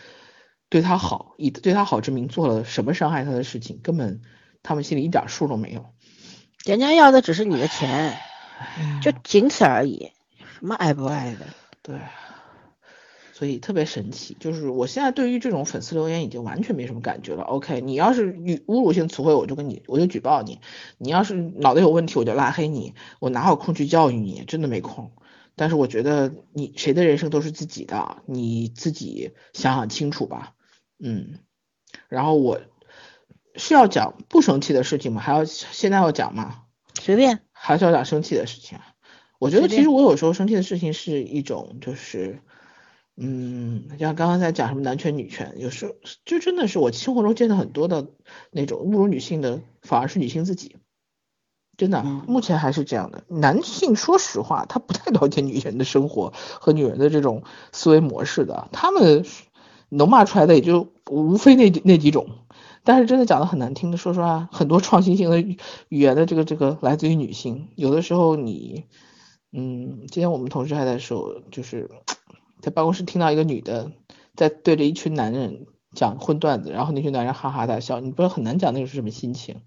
对他好，以对他好之名做了什么伤害他的事情，根本他们心里一点数都没有。人家要的只是你的钱，嗯就仅此而已，什么爱不爱的。对，所以特别神奇，就是我现在对于这种粉丝留言已经完全没什么感觉了。OK，你要是语侮辱性词汇，我就跟你我就举报你；你要是脑袋有问题，我就拉黑你。我哪有空去教育你？真的没空。但是我觉得你谁的人生都是自己的，你自己想想清楚吧。嗯，然后我是要讲不生气的事情吗？还要现在要讲吗？随便，还是要讲生气的事情啊。我觉得其实我有时候生气的事情是一种就是，嗯，像刚刚在讲什么男权女权，有时候就真的是我生活中见到很多的那种侮辱女性的，反而是女性自己。真的，嗯目前还是这样的。男性说实话，他不太了解女人的生活和女人的这种思维模式的，他们能骂出来的也就无非那那几种。但是真的讲的很难听的，说实话，很多创新性的语语言的这个这个来自于女性，有的时候你，嗯，今天我们同事还在说，就是在办公室听到一个女的在对着一群男人讲荤段子，然后那群男人哈哈大笑，你不知道很难讲那个是什么心情。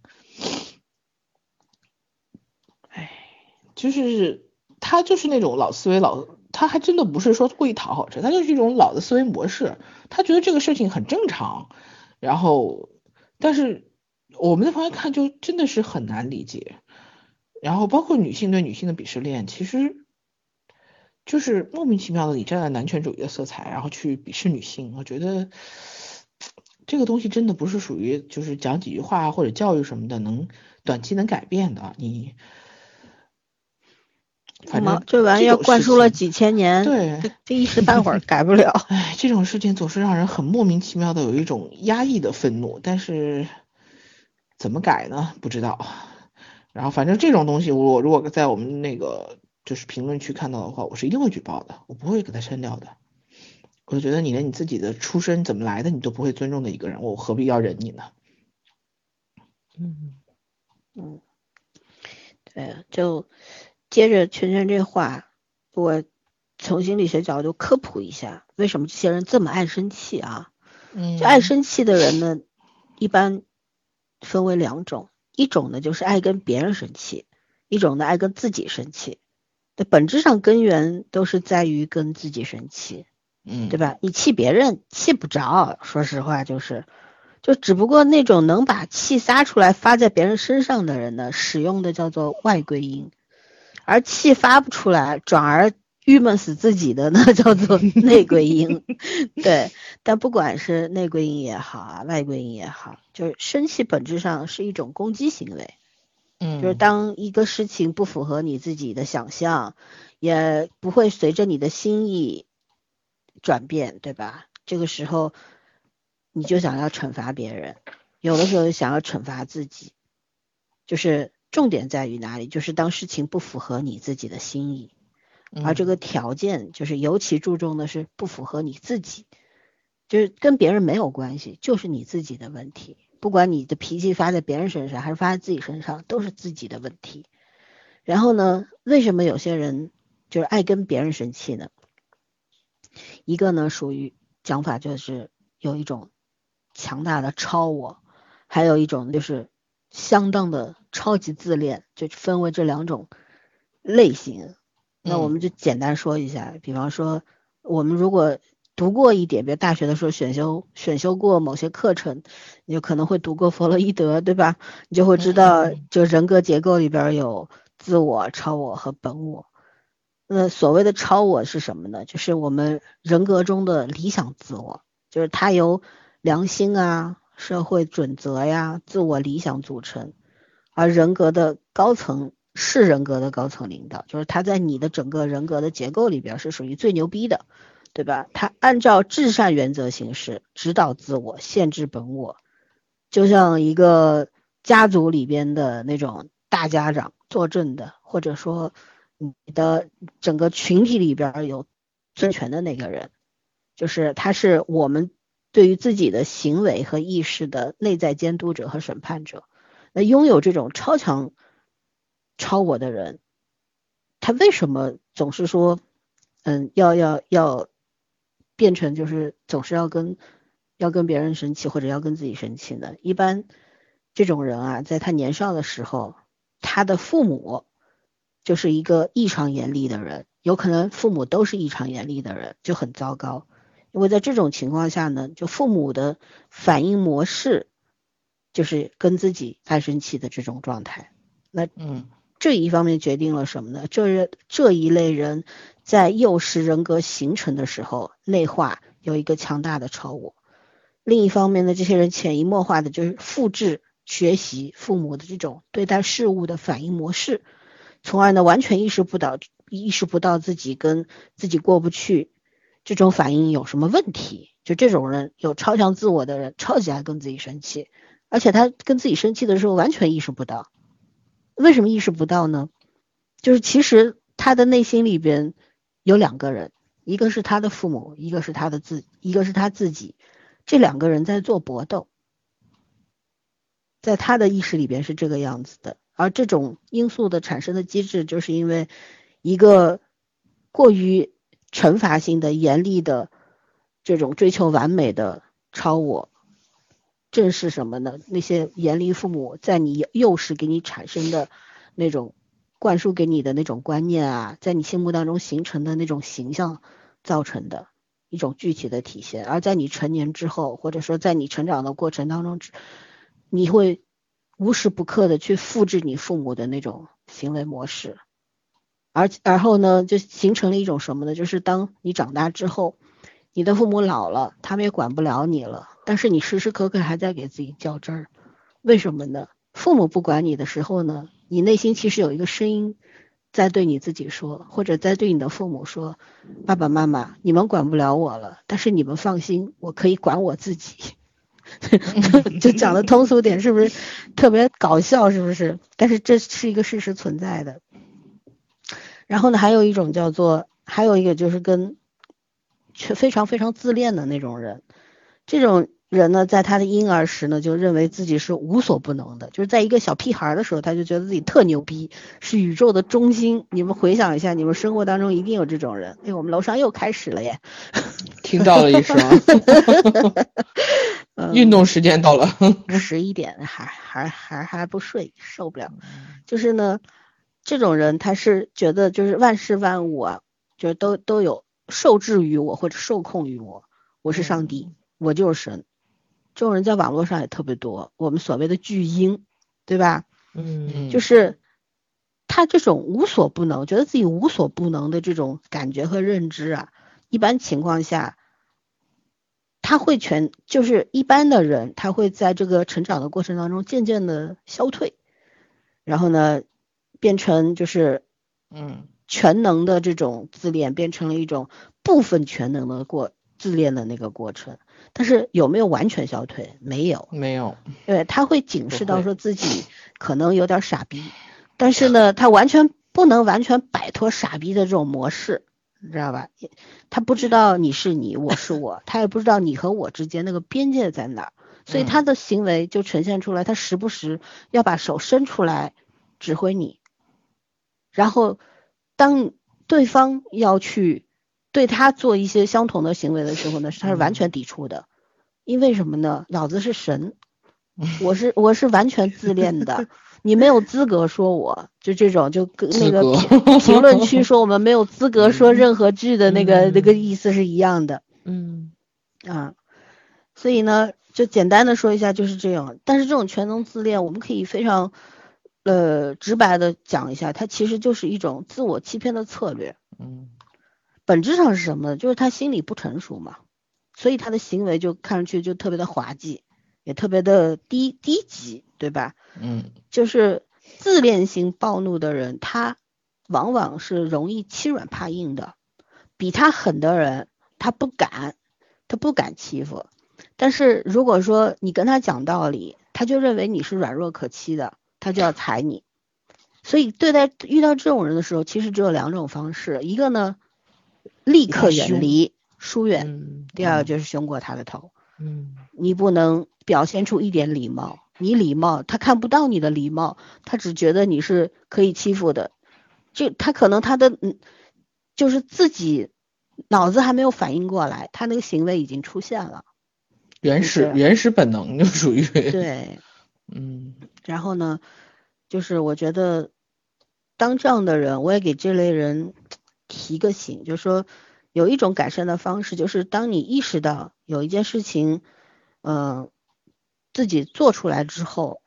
就是他就是那种老思维老，他还真的不是说故意讨好谁，他就是一种老的思维模式，他觉得这个事情很正常，然后但是我们在旁边看就真的是很难理解，然后包括女性对女性的鄙视链，其实就是莫名其妙的你站在男权主义的色彩，然后去鄙视女性，我觉得。这个东西真的不是属于就是讲几句话或者教育什么的能短期能改变的，你反正这玩意儿种灌输了几千年，对这这一时半会儿改不了。哎，这种事情总是让人很莫名其妙的有一种压抑的愤怒，但是怎么改呢？不知道。然后反正这种东西，我如果在我们那个就是评论区看到的话，我是一定会举报的，我不会给他删掉的。我就觉得你连你自己的出身怎么来的你都不会尊重的一个人，我何必要忍你呢？嗯嗯，对，就接着圈圈这话，我从心理学角度科普一下，为什么这些人这么爱生气啊？嗯就爱生气的人呢，一般分为两种，一种呢就是爱跟别人生气，一种呢爱跟自己生气。那本质上根源都是在于跟自己生气。嗯，对吧？你气别人气不着，说实话就是，就只不过那种能把气撒出来发在别人身上的人呢，使用的叫做外归因，而气发不出来，转而郁闷死自己的呢，叫做 内归因。对，但不管是内归因也好啊，外归因也好，就是生气本质上是一种攻击行为。嗯，就是当一个事情不符合你自己的想象，也不会随着你的心意转变，对吧？这个时候你就想要惩罚别人，有的时候想要惩罚自己，就是重点在于哪里？就是当事情不符合你自己的心意，而这嗯个条件就是尤其注重的是不符合你自己，就是跟别人没有关系，就是你自己的问题。不管你的脾气发在别人身上还是发在自己身上，都是自己的问题。然后呢，为什么有些人就是爱跟别人生气呢？一个呢属于讲法就是有一种强大的超我，还有一种就是相当的超级自恋，就分为这两种类型。那我嗯们就简单说一下，比方说我们如果读过一点，比如大学的时候选修选修过某些课程，你就可能会读过弗洛伊德，对吧？你就会知道就人格结构里边有自我、超我和本我。那所谓的超我是什么呢？就是我们人格中的理想自我，就是它由良心啊、社会准则呀、自我理想组成，而人格的高层是人格的高层领导，就是他在你的整个人格的结构里边是属于最牛逼的，对吧？他按照至善原则行事，指导自我，限制本我，就像一个家族里边的那种大家长坐镇的，或者说你的整个群体里边有尊权的那个人，就是他是我们对于自己的行为和意识的内在监督者和审判者。那拥有这种超强超我的人，他为什么总是说，嗯，要要要变成就是总是要跟要跟别人生气或者要跟自己生气呢？一般这种人啊，在他年少的时候，他的父母就是一个异常严厉的人，有可能父母都是异常严厉的人，就很糟糕。因为在这种情况下呢，就父母的反应模式就是跟自己爱生气的这种状态。那嗯这一方面决定了什么呢？这人这一类人在幼时人格形成的时候，内化有一个强大的超我。另一方面呢，这些人潜移默化的就是复制学习父母的这种对待事物的反应模式，从而呢完全意识不到意识不到自己跟自己过不去，这种反应有什么问题？就这种人有超强自我的人，超级爱跟自己生气，而且他跟自己生气的时候完全意识不到。为什么意识不到呢？就是其实他的内心里边有两个人，一个是他的父母，一个是他的自，一个是他自己，这两个人在做搏斗，在他的意识里边是这个样子的。而这种因素的产生的机制，就是因为一个过于惩罚性的、严厉的这种追求完美的超我。正是什么呢？那些严厉父母在你幼时给你产生的那种灌输给你的那种观念啊，在你心目当中形成的那种形象造成的一种具体的体现。而在你成年之后，或者说在你成长的过程当中，你会无时不刻的去复制你父母的那种行为模式，而然后呢，就形成了一种什么呢？就是当你长大之后，你的父母老了，他们也管不了你了。但是你时时刻刻还在给自己较真儿，为什么呢？父母不管你的时候呢，你内心其实有一个声音在对你自己说，或者在对你的父母说：“爸爸妈妈，你们管不了我了，但是你们放心，我可以管我自己。”就讲的通俗点，是不是特别搞笑？是不是？但是这是一个事实存在的。然后呢，还有一种叫做，还有一个就是跟却非常非常自恋的那种人，这种。人呢，在他的婴儿时呢，就认为自己是无所不能的，就是在一个小屁孩的时候，他就觉得自己特牛逼，是宇宙的中心。你们回想一下，你们生活当中一定有这种人。哎，我们楼上又开始了耶，听到了一声，运动时间到了，十一点还还还还不睡，受不了。就是呢，这种人他是觉得就是万事万物啊，就是都都有受制于我或者受控于我，我是上帝，我就是神。这种人在网络上也特别多，我们所谓的巨婴，对吧？嗯，就是他这种无所不能，觉得自己无所不能的这种感觉和认知啊，一般情况下，他会全就是一般的人，他会在这个成长的过程当中渐渐的消退，然后呢，变成就是嗯全能的这种自恋，变成了一种部分全能的过自恋的那个过程。但是有没有完全消退？没有，没有。对，他会警示到说自己可能有点傻逼，但是呢，他完全不能完全摆脱傻逼的这种模式，你知道吧？他不知道你是你，我是我，他也不知道你和我之间那个边界在哪，所以他的行为就呈现出来，他时不时要把手伸出来指挥你，然后当对方要去。对他做一些相同的行为的时候呢，他是完全抵触的，因为什么呢？老子是神，我是我是完全自恋的，你没有资格说我，就这种就跟那个评评论区 说我们没有资格说任何剧的那个那个意思是一样的，嗯啊，所以呢，就简单的说一下就是这样。但是这种全能自恋，我们可以非常呃直白的讲一下，它其实就是一种自我欺骗的策略，嗯。本质上是什么呢？就是他心理不成熟嘛，所以他的行为就看上去就特别的滑稽，也特别的低低级，对吧？嗯，就是自恋型暴怒的人，他往往是容易欺软怕硬的，比他狠的人，他不敢，他不敢欺负。但是如果说你跟他讲道理，他就认为你是软弱可欺的，他就要踩你。所以对待遇到这种人的时候，其实只有两种方式，一个呢，立刻远离疏远；嗯第二个就是凶过他的头。嗯你不能表现出一点礼貌，你礼貌，他看不到你的礼貌，他只觉得你是可以欺负的。就他可能他的嗯，就是自己脑子还没有反应过来，他那个行为已经出现了。原始原始本能就属于，对，嗯。然后呢，就是我觉得当这样的人，我也给这类人提个醒，就是说有一种改善的方式，就是当你意识到有一件事情，嗯、自己做出来之后，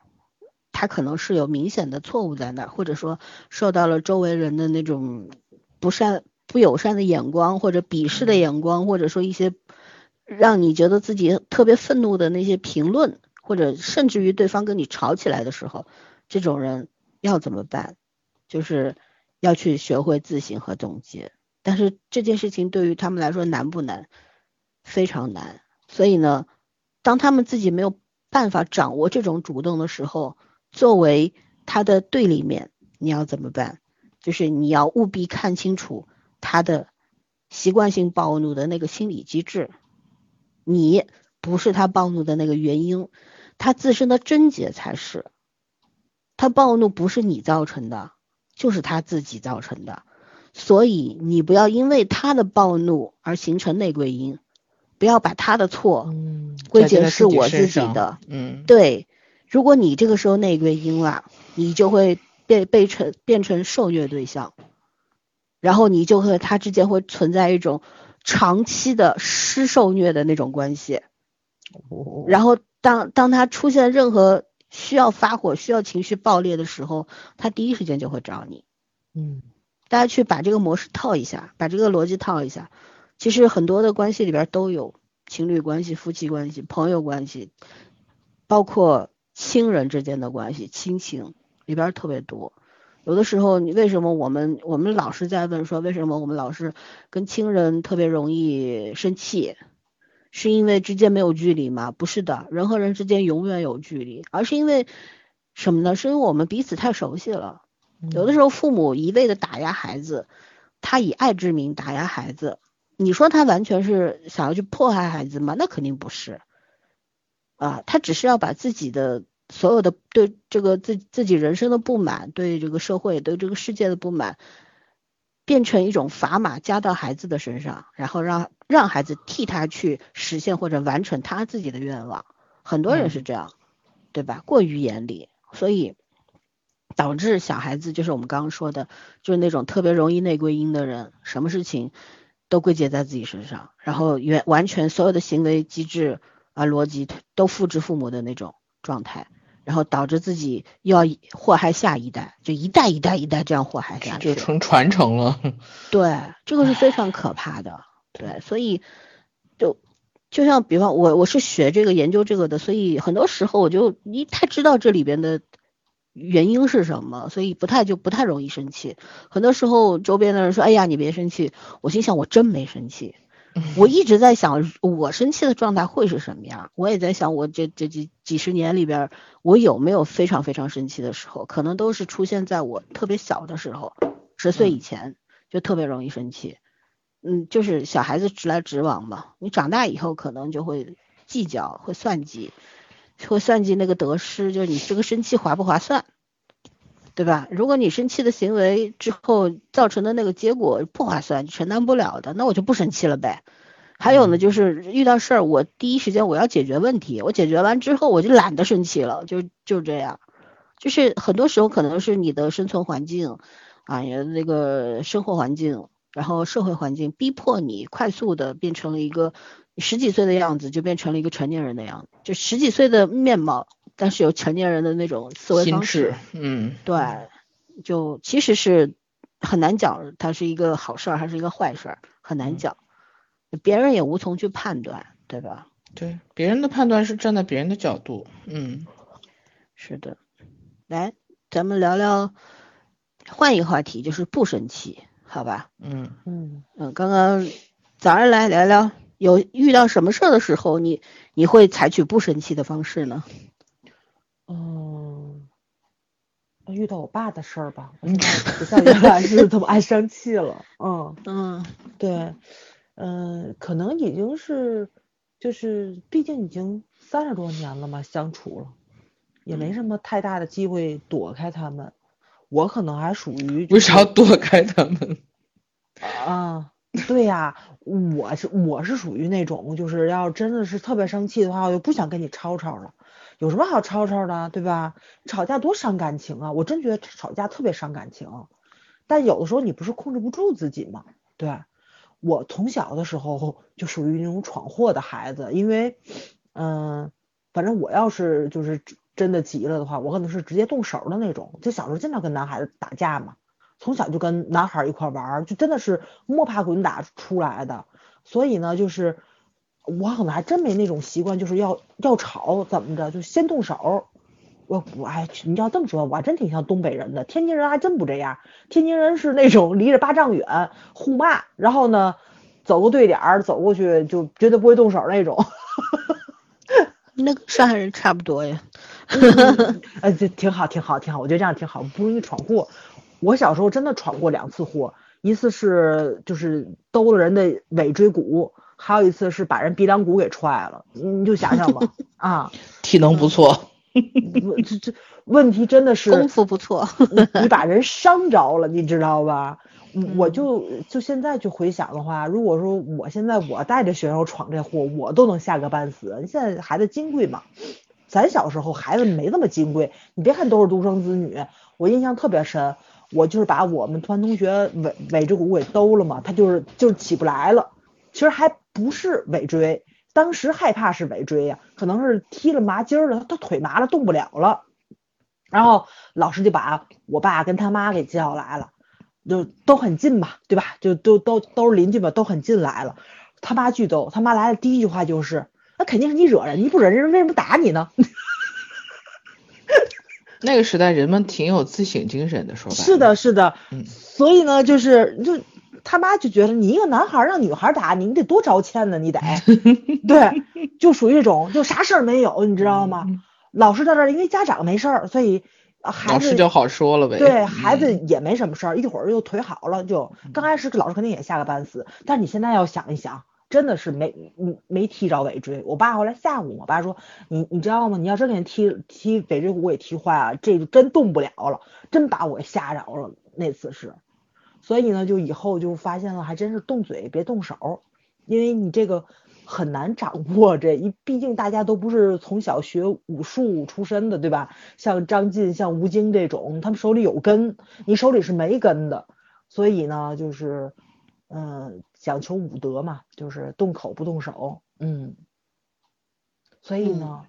他可能是有明显的错误在那儿，或者说受到了周围人的那种不善、不友善的眼光，或者鄙视的眼光，或者说一些让你觉得自己特别愤怒的那些评论，或者甚至于对方跟你吵起来的时候，这种人要怎么办？就是要去学会自省和总结。但是这件事情对于他们来说难不难？非常难。所以呢，当他们自己没有办法掌握这种主动的时候，作为他的对立面，你要怎么办？就是你要务必看清楚他的习惯性暴怒的那个心理机制，你不是他暴怒的那个原因，他自身的症结才是。他暴怒不是你造成的，就是他自己造成的。所以你不要因为他的暴怒而形成内归因，不要把他的错嗯归结是我自己的。嗯对，如果你这个时候内归因了，你就会被被成变成受虐对象，然后你就和他之间会存在一种长期的施受虐的那种关系。哦然后当当他出现任何需要发火、需要情绪爆裂的时候，他第一时间就会找你。嗯大家去把这个模式套一下，把这个逻辑套一下。其实很多的关系里边都有情侣关系、夫妻关系、朋友关系，包括亲人之间的关系、亲情里边特别多。有的时候，你为什么我们我们老是在问说，为什么我们老是跟亲人特别容易生气？是因为之间没有距离吗？不是的，人和人之间永远有距离，而是因为什么呢？是因为我们彼此太熟悉了。有的时候父母一味的打压孩子，他以爱之名打压孩子，你说他完全是想要去迫害孩子吗？那肯定不是。啊，他只是要把自己的所有的对这个自自己人生的不满，对这个社会、对这个世界的不满，变成一种砝码加到孩子的身上，然后让让孩子替他去实现或者完成他自己的愿望。很多人是这样，对吧？过于严厉，所以导致小孩子就是我们刚刚说的，就是那种特别容易内归因的人，什么事情都归结在自己身上，然后原完全所有的行为机制啊逻辑都复制父母的那种状态，然后导致自己又要祸害下一代，就一代一代一代这样祸害下去。就成传承了。对，这个是非常可怕的。对，所以就就像比方我我是学这个研究这个的，所以很多时候我就一太知道这里边的原因是什么，所以不太就不太容易生气。很多时候周边的人说：“哎呀，你别生气。”我心想我真没生气。我一直在想，我生气的状态会是什么样？我也在想，我这这几几十年里边，我有没有非常非常生气的时候？可能都是出现在我特别小的时候，十岁以前就特别容易生气。嗯，就是小孩子直来直往嘛。你长大以后可能就会计较，会算计，会算计那个得失，就是你这个生气划不划算，对吧？如果你生气的行为之后造成的那个结果不划算，承担不了的，那我就不生气了呗。还有呢，就是遇到事儿，我第一时间我要解决问题，我解决完之后我就懒得生气了，就就这样。就是很多时候可能是你的生存环境啊，那个生活环境，然后社会环境逼迫你快速的变成了一个十几岁的样子，就变成了一个成年人的样子，就十几岁的面貌，但是有成年人的那种思维方式。，嗯，对，就其实是很难讲，它是一个好事儿还是一个坏事儿，很难讲，别人也无从去判断，对吧？对，别人的判断是站在别人的角度，嗯，是的，来，咱们聊聊，换一个话题，就是不生气，好吧？嗯嗯嗯，刚刚早上来聊聊，有遇到什么事儿的时候，你你会采取不生气的方式呢？嗯，遇到我爸的事儿吧，我现在不像原来是这么爱生气了。嗯，嗯对，嗯，可能已经是，就是毕竟已经三十多年了嘛，相处了，也没什么太大的机会躲开他们。我可能还属于就为啥要躲开他们？啊，对呀，我是我是属于那种，就是要真的是特别生气的话，我就不想跟你吵吵了。有什么好吵吵的，对吧？吵架多伤感情啊！我真觉得吵架特别伤感情。但有的时候你不是控制不住自己吗？对，我从小的时候就属于那种闯祸的孩子，因为，嗯、反正我要是就是真的急了的话，我可能是直接动手的那种。就小时候经常跟男孩子打架嘛，从小就跟男孩一块玩，就真的是摸爬滚打出来的。所以呢，就是我可能还真没那种习惯，就是要要吵怎么着，就先动手。我我哎，你要这么说，我还真挺像东北人的。天津人还真不这样，天津人是那种离着八丈远互骂，然后呢走个对点儿走过去就绝对不会动手那种。那跟上海人差不多呀。呃，这挺好，挺好，挺好，我觉得这样挺好，不容易闯祸。我小时候真的闯过两次祸，一次是就是兜了人的尾椎骨，还有一次是把人鼻梁骨给踹了。你就想想吧，啊，体能不错，不这这问题真的是功夫不错。你把人伤着了，你知道吧？我就就现在去回想的话，如果说我现在我带着学生闯这祸，我都能吓个半死。现在孩子金贵嘛，咱小时候孩子没那么金贵。你别看都是独生子女，我印象特别深，我就是把我们团同学尾尾椎骨给兜了嘛，他就是就是起不来了。其实还不是尾椎，当时害怕是尾椎呀、可能是踢了麻筋儿了，他腿麻了动不了了。然后老师就把我爸跟他妈给叫来了，就都很近吧，对吧？就都都都是邻居嘛，都很近来了。他妈巨逗，他妈来的第一句话就是：“那肯定是你惹人，你不惹人，为什么打你呢？” 那个时代人们挺有自省精神的，说白了是的，，是的，嗯所以呢，就是就他妈就觉得你一个男孩儿让女孩儿打你，你得多招歉呢，你得，对，就属于这种，就啥事儿没有，你知道吗？老师在这儿，因为家长没事儿，所以呃孩子老师就好说了呗。对孩子嗯也没什么事儿，一会儿又腿好了，就刚开始老师肯定也吓个半死，但是你现在要想一想，真的是没没没踢着尾椎。我爸后来吓唬我，我爸说你你知道吗？你要真给人踢踢尾椎骨给踢坏了，这就真动不了了，真把我给吓着了。那次是，所以呢，就以后就发现了，还真是动嘴别动手，因为你这个很难掌握这一，毕竟大家都不是从小学武术出身的，对吧？像张晋、像吴京这种，他们手里有根，你手里是没根的，所以呢，就是，嗯、讲求武德嘛，就是动口不动手，嗯，所以呢，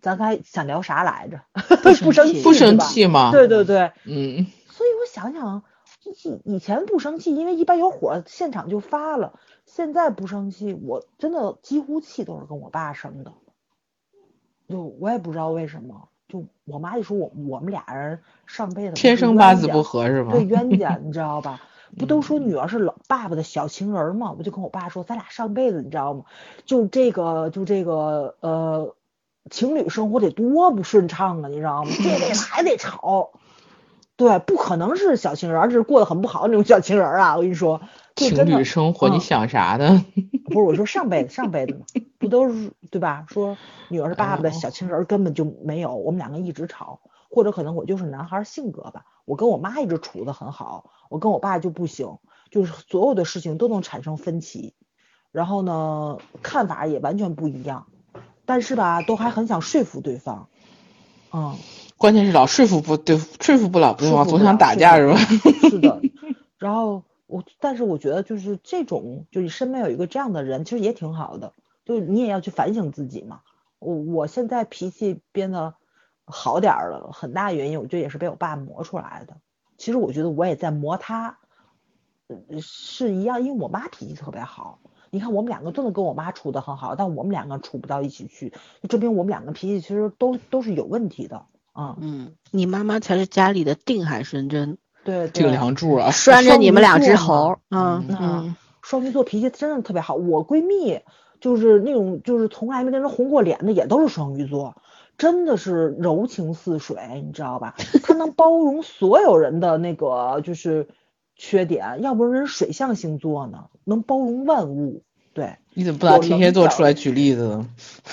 咱该想聊啥来着？不生气，不生气吗？对对对，嗯，所以我想想，以以前不生气，因为一般有火现场就发了。现在不生气，我真的几乎气都是跟我爸生的。就我也不知道为什么，就我妈就说我我们俩人上辈子天生八字不合是吗？对 冤家，你知道吧？不都说女儿是老爸爸的小情人儿吗？我就跟我爸说，咱俩上辈子你知道吗？就这个就这个呃，情侣生活得多不顺畅啊，你知道吗？这辈子还得吵，对，不可能是小情人儿，而是过得很不好的那种小情人儿啊！我跟你说，情侣生活，你嗯想啥呢？不是我说上辈子上辈子嘛，不都是对吧？说女儿是爸爸的哦小情人儿根本就没有，我们两个一直吵，或者可能我就是男孩儿性格吧，我跟我妈一直处的很好，我跟我爸就不行，就是所有的事情都能产生分歧，然后呢看法也完全不一样，但是吧都还很想说服对方，嗯。关键是老说服不对，说服不了不了总想打架是吧？是的，然后我，但是我觉得就是这种，就你身边有一个这样的人，其实也挺好的。就是你也要去反省自己嘛。我我现在脾气变得好点儿了，很大原因我觉得也是被我爸磨出来的。其实我觉得我也在磨他，呃是一样，因为我妈脾气特别好。你看我们两个都能跟我妈处得很好，但我们两个处不到一起去，就证明我们两个脾气其实都都是有问题的。嗯，嗯，你妈妈才是家里的定海神针，对，顶梁柱啊，拴着你们两只双鱼座猴。嗯嗯嗯双鱼座脾气真的特别好。我闺蜜就是那种就是从来没跟人红过脸的，也都是双鱼座，真的是柔情似水，你知道吧？她能包容所有人的那个就是缺点，要不然人水象星座呢，能包容万物。对你怎么不拿天蝎座出来举例子呢？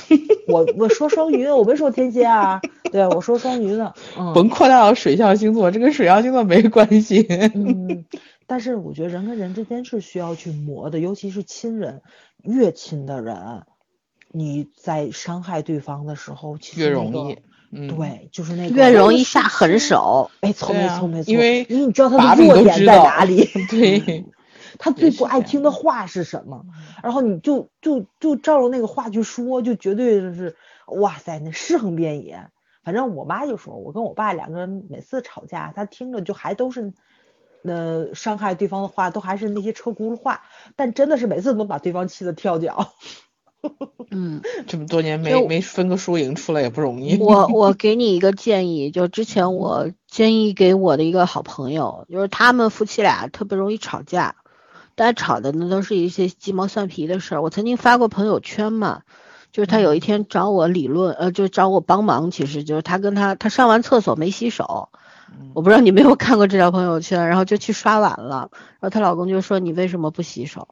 我我说双鱼，我没说天蝎啊，对我说双鱼的，嗯。甭扩大到水象星座，这跟水象星座没关系。嗯，但是我觉得人跟人之间是需要去磨的，尤其是亲人，越亲的人，你在伤害对方的时候，其实越那个容易，嗯，对，就是那个越容易下狠。手。没错，对啊没错，没错。因为因为你知道他的弱点在哪里，对，他最不爱听的话是什么，然后你就就就照着那个话去说，就绝对就是哇塞，那尸横遍野。反正我妈就说，我跟我爸两个人每次吵架，他听着就还都是，呃，伤害对方的话，都还是那些车轱辘话，但真的是每次都能把对方气得跳脚。嗯，这么多年没没分个输赢出来也不容易。我我给你一个建议，就之前我建议给我的一个好朋友，就是他们夫妻俩特别容易吵架，但吵的那都是一些鸡毛蒜皮的事儿。我曾经发过朋友圈嘛，就是他有一天找我理论，呃，就找我帮忙，其实就是他跟他他上完厕所没洗手，我不知道你没有看过这条朋友圈，然后就去刷碗了，然后她老公就说你为什么不洗手？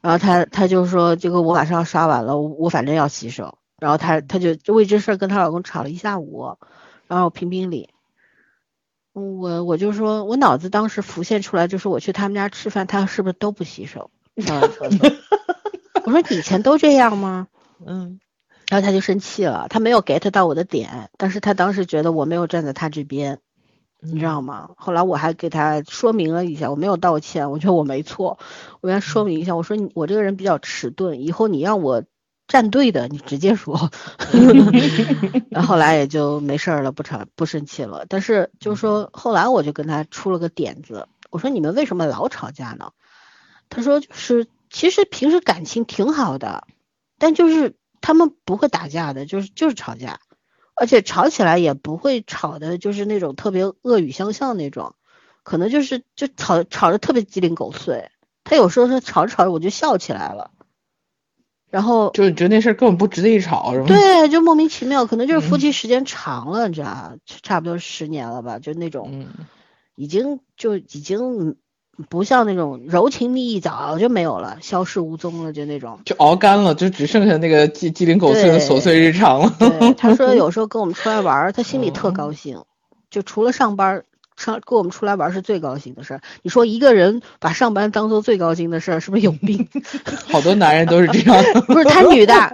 然后她她就说这个我马上要刷碗了，我我反正要洗手。然后她她就就为这事儿跟她老公吵了一下午，然后评评理。嗯我我就说我脑子当时浮现出来就是我去他们家吃饭，他是不是都不洗手？我说以前都这样吗？嗯然后他就生气了，他没有 get 到我的点，但是他当时觉得我没有站在他这边，你知道吗？后来我还给他说明了一下，我没有道歉，我觉得我没错，我跟他说明一下，我说你我这个人比较迟钝，以后你让我站队的，你直接说。然后后来也就没事儿了，不吵不生气了。但是就是说后来我就跟他出了个点子，我说你们为什么老吵架呢？他说就是其实平时感情挺好的，但就是他们不会打架的，就是就是吵架，而且吵起来也不会吵的，就是那种特别恶语相向那种，可能就是就吵吵的特别鸡零狗碎。他有时候他吵着吵着我就笑起来了，然后就是你觉得那事儿根本不值得一吵，是吗？对，就莫名其妙，可能就是夫妻时间长了，你知道吧，差不多十年了吧，就那种嗯，已经就已经不像那种柔情蜜意，早就没有了，消失无踪了，就那种。就熬干了，就只剩下那个鸡鸡零狗碎的琐碎日常了。对，他说 有时候跟我们出来玩儿，他心里特高兴，就除了上班儿，上跟我们出来玩是最高兴的事儿。你说一个人把上班当做最高兴的事儿，是不是有 病？好多男人都是这样的。不是他女的，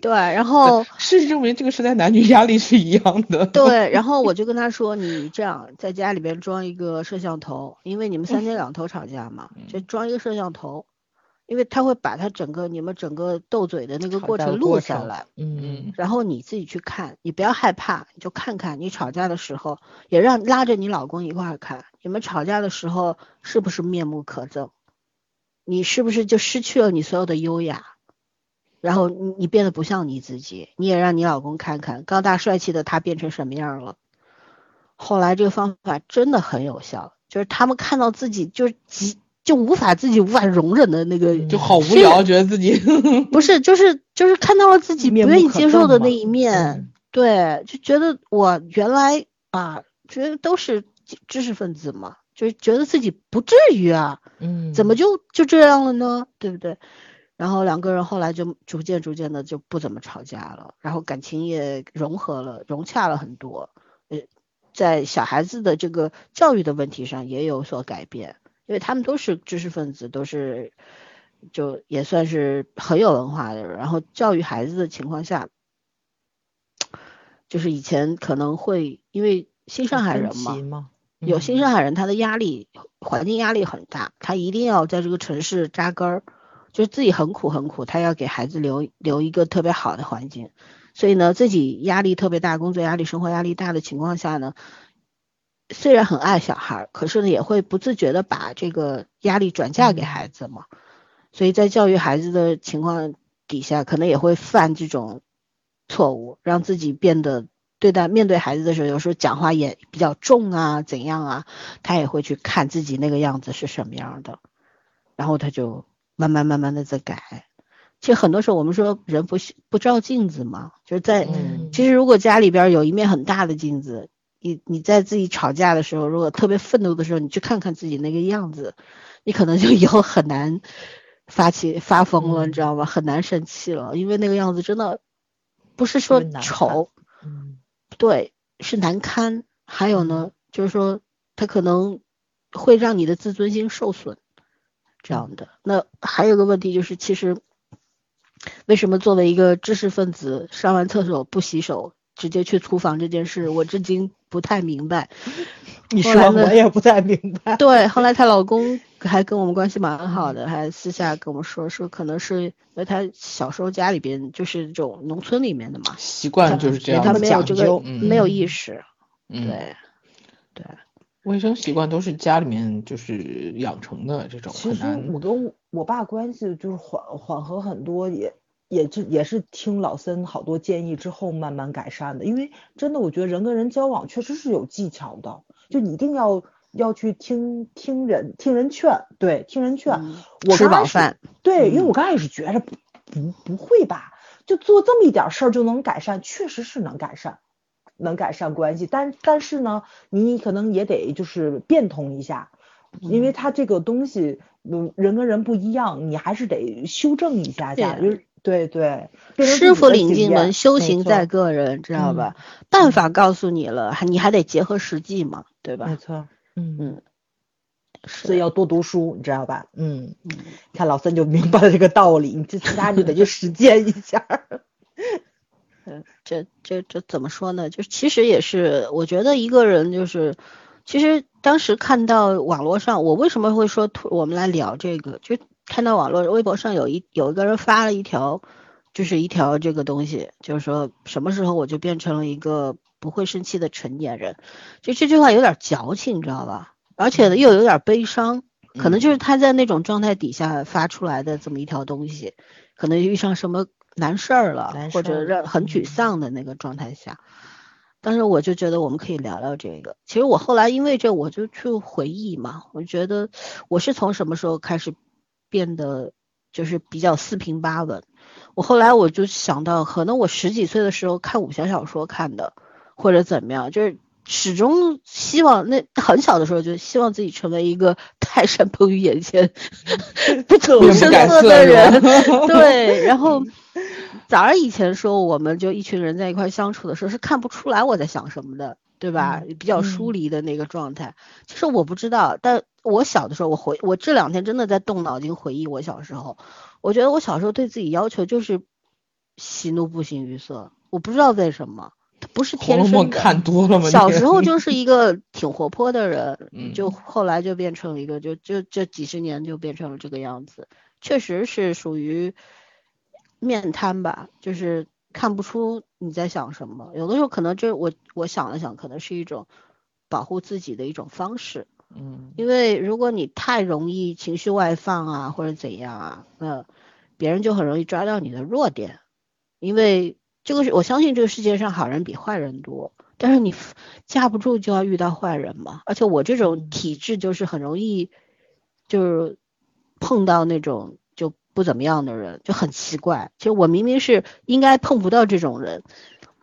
对，然后事实证明，这个时代男女压力是一样的。对，然后我就跟他说，你这样在家里边装一个摄像头，因为你们三天两头吵架嘛，就装一个摄像头，因为他会把他整个你们整个斗嘴的那个过程录下来。嗯然后你自己去看，你不要害怕，你就看看你吵架的时候，也让拉着你老公一块儿看，你们吵架的时候是不是面目可憎？你是不是就失去了你所有的优雅？然后你你变得不像你自己，你也让你老公看看高大帅气的他变成什么样了。后来这个方法真的很有效，就是他们看到自己就是极就无法自己无法容忍的那个，就好无聊，觉得自己 不是就是就是看到了自己不愿意接受的那一面，嗯 对，就觉得我原来啊，觉得都是知知识分子嘛，就是觉得自己不至于啊，嗯，怎么就就这样了呢？对不对？然后两个人后来就逐渐逐渐的就不怎么吵架了，然后感情也融合了，融洽了很多。呃，在小孩子的这个教育的问题上也有所改变，因为他们都是知识分子，都是就也算是很有文化的人，然后教育孩子的情况下，就是以前可能会因为新上海人嘛，嘛，有新上？海人，他的压力环境压力很大，他一定要在这个城市扎根儿，就是自己很苦很苦，他要给孩子留留一个特别好的环境，所以呢，自己压力特别大，工作压力、生活压力大的情况下呢，虽然很爱小孩儿，可是呢，也会不自觉的把这个压力转嫁给孩子嘛，所以在教育孩子的情况底下，可能也会犯这种错误，让自己变得对待面对孩子的时候，有时候讲话也比较重啊，怎样啊，他也会去看自己那个样子是什么样的，然后他就慢慢慢慢的在改。其实很多时候我们说人不不照镜子嘛，就是在其实如果家里边有一面很大的镜子，你你在自己吵架的时候，如果特别愤怒的时候，你去看看自己那个样子，你可能就 以后很难发起发疯了，你知道吗？很难生气了，因为那个样子真的不是说丑，对，是难堪。还有呢，就是说他可能会让你的自尊心受损，这样的。那还有个问题就是，其实。为什么作为一个知识分子，上完厕所不洗手，直接去厨房这件事，我至今不太明白。你说我也不太明白。对，后来她老公还跟我们关系蛮好的，还私下跟我们说，说可能是因为他小时候家里边就是这种农村里面的嘛，习惯就是这样，他没有这个没有意识。对，对，卫生习惯都是家里面就是养成的这种。其实我跟我爸关系就是缓缓和很多，也。也就也是听老森好多建议之后慢慢改善的，因为真的我觉得人跟人交往确实是有技巧的，就你一定要要去听听人听人劝，对，听人劝。吃饱饭。对，因为我刚开始觉着不不不会吧，就做这么一点事儿就能改善，确实是能改善，能改善关系。但但是呢，你可能也得就是变通一下，因为他这个东西，嗯，人跟人不一样，你还是得修正一下下，就是。对对，师傅领进门，修行在个人，知道吧？办法告诉你了，还你还得结合实际嘛，对吧？没错，嗯嗯，所以要多读书，你知道吧？嗯嗯，看老三就明白了这个道理，你这其他就得去实践一下。嗯，这这这怎么说呢？就其实也是，我觉得一个人就是，其实当时看到网络上，我为什么会说我们来聊这个，就。看到网络微博上有一有一个人发了一条，就是一条这个东西，就是说什么时候我就变成了一个不会生气的成年人，就这句话有点矫情，你知道吧？而且呢又有点悲伤，可能就是他在那种状态底下发出来的这么一条东西，可能遇上什么难事儿了，或者让很沮丧的那个状态下，但是我就觉得我们可以聊聊这个。其实我后来因为这我就去回忆嘛，我觉得我是从什么时候开始。变得就是比较四平八稳。我后来我就想到，可能我十几岁的时候看武侠小说看的，或者怎么样，就是始终希望那很小的时候就希望自己成为一个 泰山崩于眼前 不动声色的人。对，然后早上以前说我们就一群人在一块相处的时候是看不出来我在想什么的。对吧？比较疏离的那个状态，其实我不知道。但我小的时候，我回我这两天真的在动脑筋回忆我小时候。我觉得我小时候对自己要求就是喜怒不形于色。我不知道为什么，不是天生的。看多了吗？小时候就是一个挺活泼的人，就后来就变成了一个，就就这几十年就变成了这个样子。确实是属于面瘫吧，就是。看不出你在想什么，有的时候可能这我我想了想，可能是一种保护自己的一种方式，嗯，因为如果你太容易情绪外放啊，或者怎样啊，那别人就很容易抓到你的弱点，因为这个是我相信这个世界上好人比坏人多，但是你架不住就要遇到坏人嘛，而且我这种体质就是很容易就是碰到那种。不怎么样的人就很奇怪，其实我明明是应该碰不到这种人，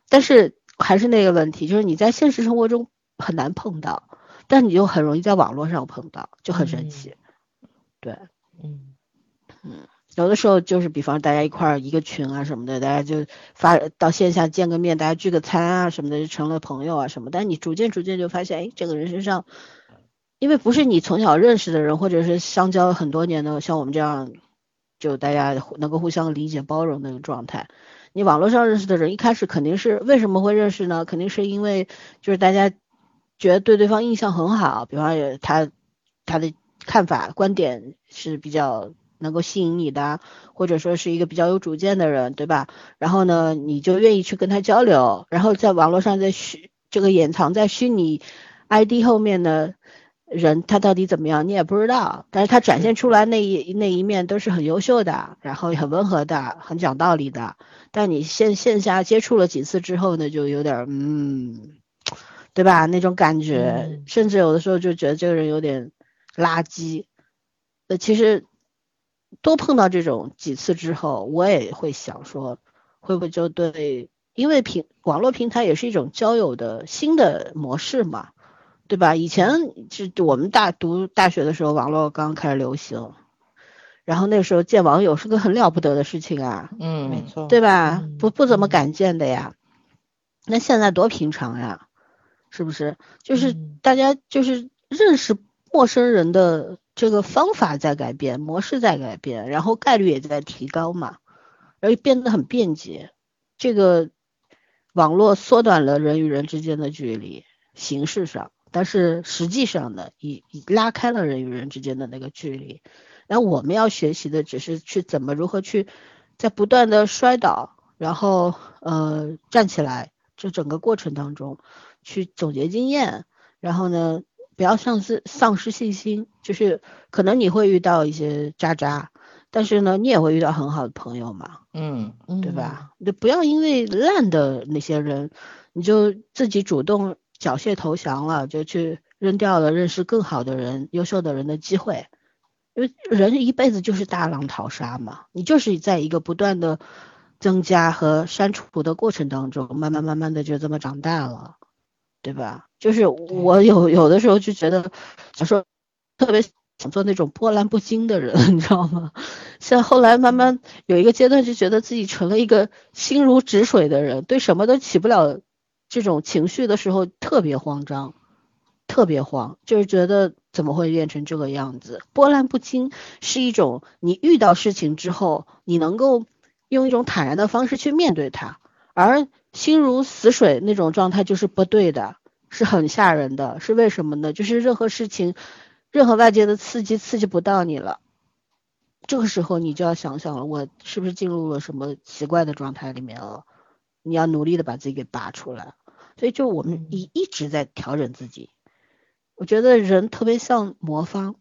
但是还是那个问题，就是你在现实生活中很难碰到，但你就很容易在网络上碰到，就很神奇。对，嗯嗯，有的时候就是比方大家一块儿一个群啊什么的，大家就发到线下见个面，大家聚个餐啊什么的，就成了朋友啊什么。但你逐渐逐渐就发现，哎，这个人身上，因为不是你从小认识的人，或者是相交很多年的，像我们这样。就大家能够互相理解包容那种状态，你网络上认识的人一开始肯定是为什么会认识呢？肯定是因为就是大家觉得对对方印象很好，比方他他的看法观点是比较能够吸引你的，或者说是一个比较有主见的人，对吧？然后呢，你就愿意去跟他交流，然后在网络上在虚这个掩藏在虚拟 ID 后面呢。人他到底怎么样，你也不知道。但是他展现出来那一那一面都是很优秀的，然后很温和的，很讲道理的。但你线线下接触了几次之后呢，就有点嗯，对吧？那种感觉，甚至有的时候就觉得这个人有点垃圾。呃，其实多碰到这种几次之后，我也会想说，会不会就对，因为平网络平台也是一种交友的新的模式嘛。对吧？以前是我们大读大学的时候，网络刚开始流行，然后那时候见网友是个很了不得的事情啊。嗯，没错，对吧？不不怎么敢见的呀。那现在多平常呀，是不是？就是大家就是认识陌生人的这个方法在改变，模式在改变，然后概率也在提高嘛，而且变得很便捷。这个网络缩短了人与人之间的距离，形式上。但是实际上呢，已已拉开了人与人之间的那个距离。那我们要学习的只是去怎么如何去在不断的摔倒，然后呃站起来，这整个过程当中去总结经验，然后呢不要丧失丧失信心。就是可能你会遇到一些渣渣，但是呢你也会遇到很好的朋友嘛，嗯，对吧？你不要因为烂的那些人，你就自己主动。缴械投降了，就去扔掉了认识更好的人、优秀的人的机会，因为人一辈子就是大浪淘沙嘛，你就是在一个不断的增加和删除的过程当中，慢慢慢慢的就这么长大了，对吧？就是我有有的时候就觉得，想说特别想做那种波澜不惊的人，你知道吗？像后来慢慢有一个阶段，就觉得自己成了一个心如止水的人，对什么都起不了。这种情绪的时候特别慌张，特别慌，就是觉得怎么会变成这个样子？波澜不惊是一种你遇到事情之后，你能够用一种坦然的方式去面对它，而心如死水那种状态就是不对的，是很吓人的。是为什么呢？就是任何事情，任何外界的刺激刺激不到你了，这个时候你就要想想了，我是不是进入了什么奇怪的状态里面了？你要努力的把自己给拔出来。所以就我们一一直在调整自己，我觉得人特别像魔方，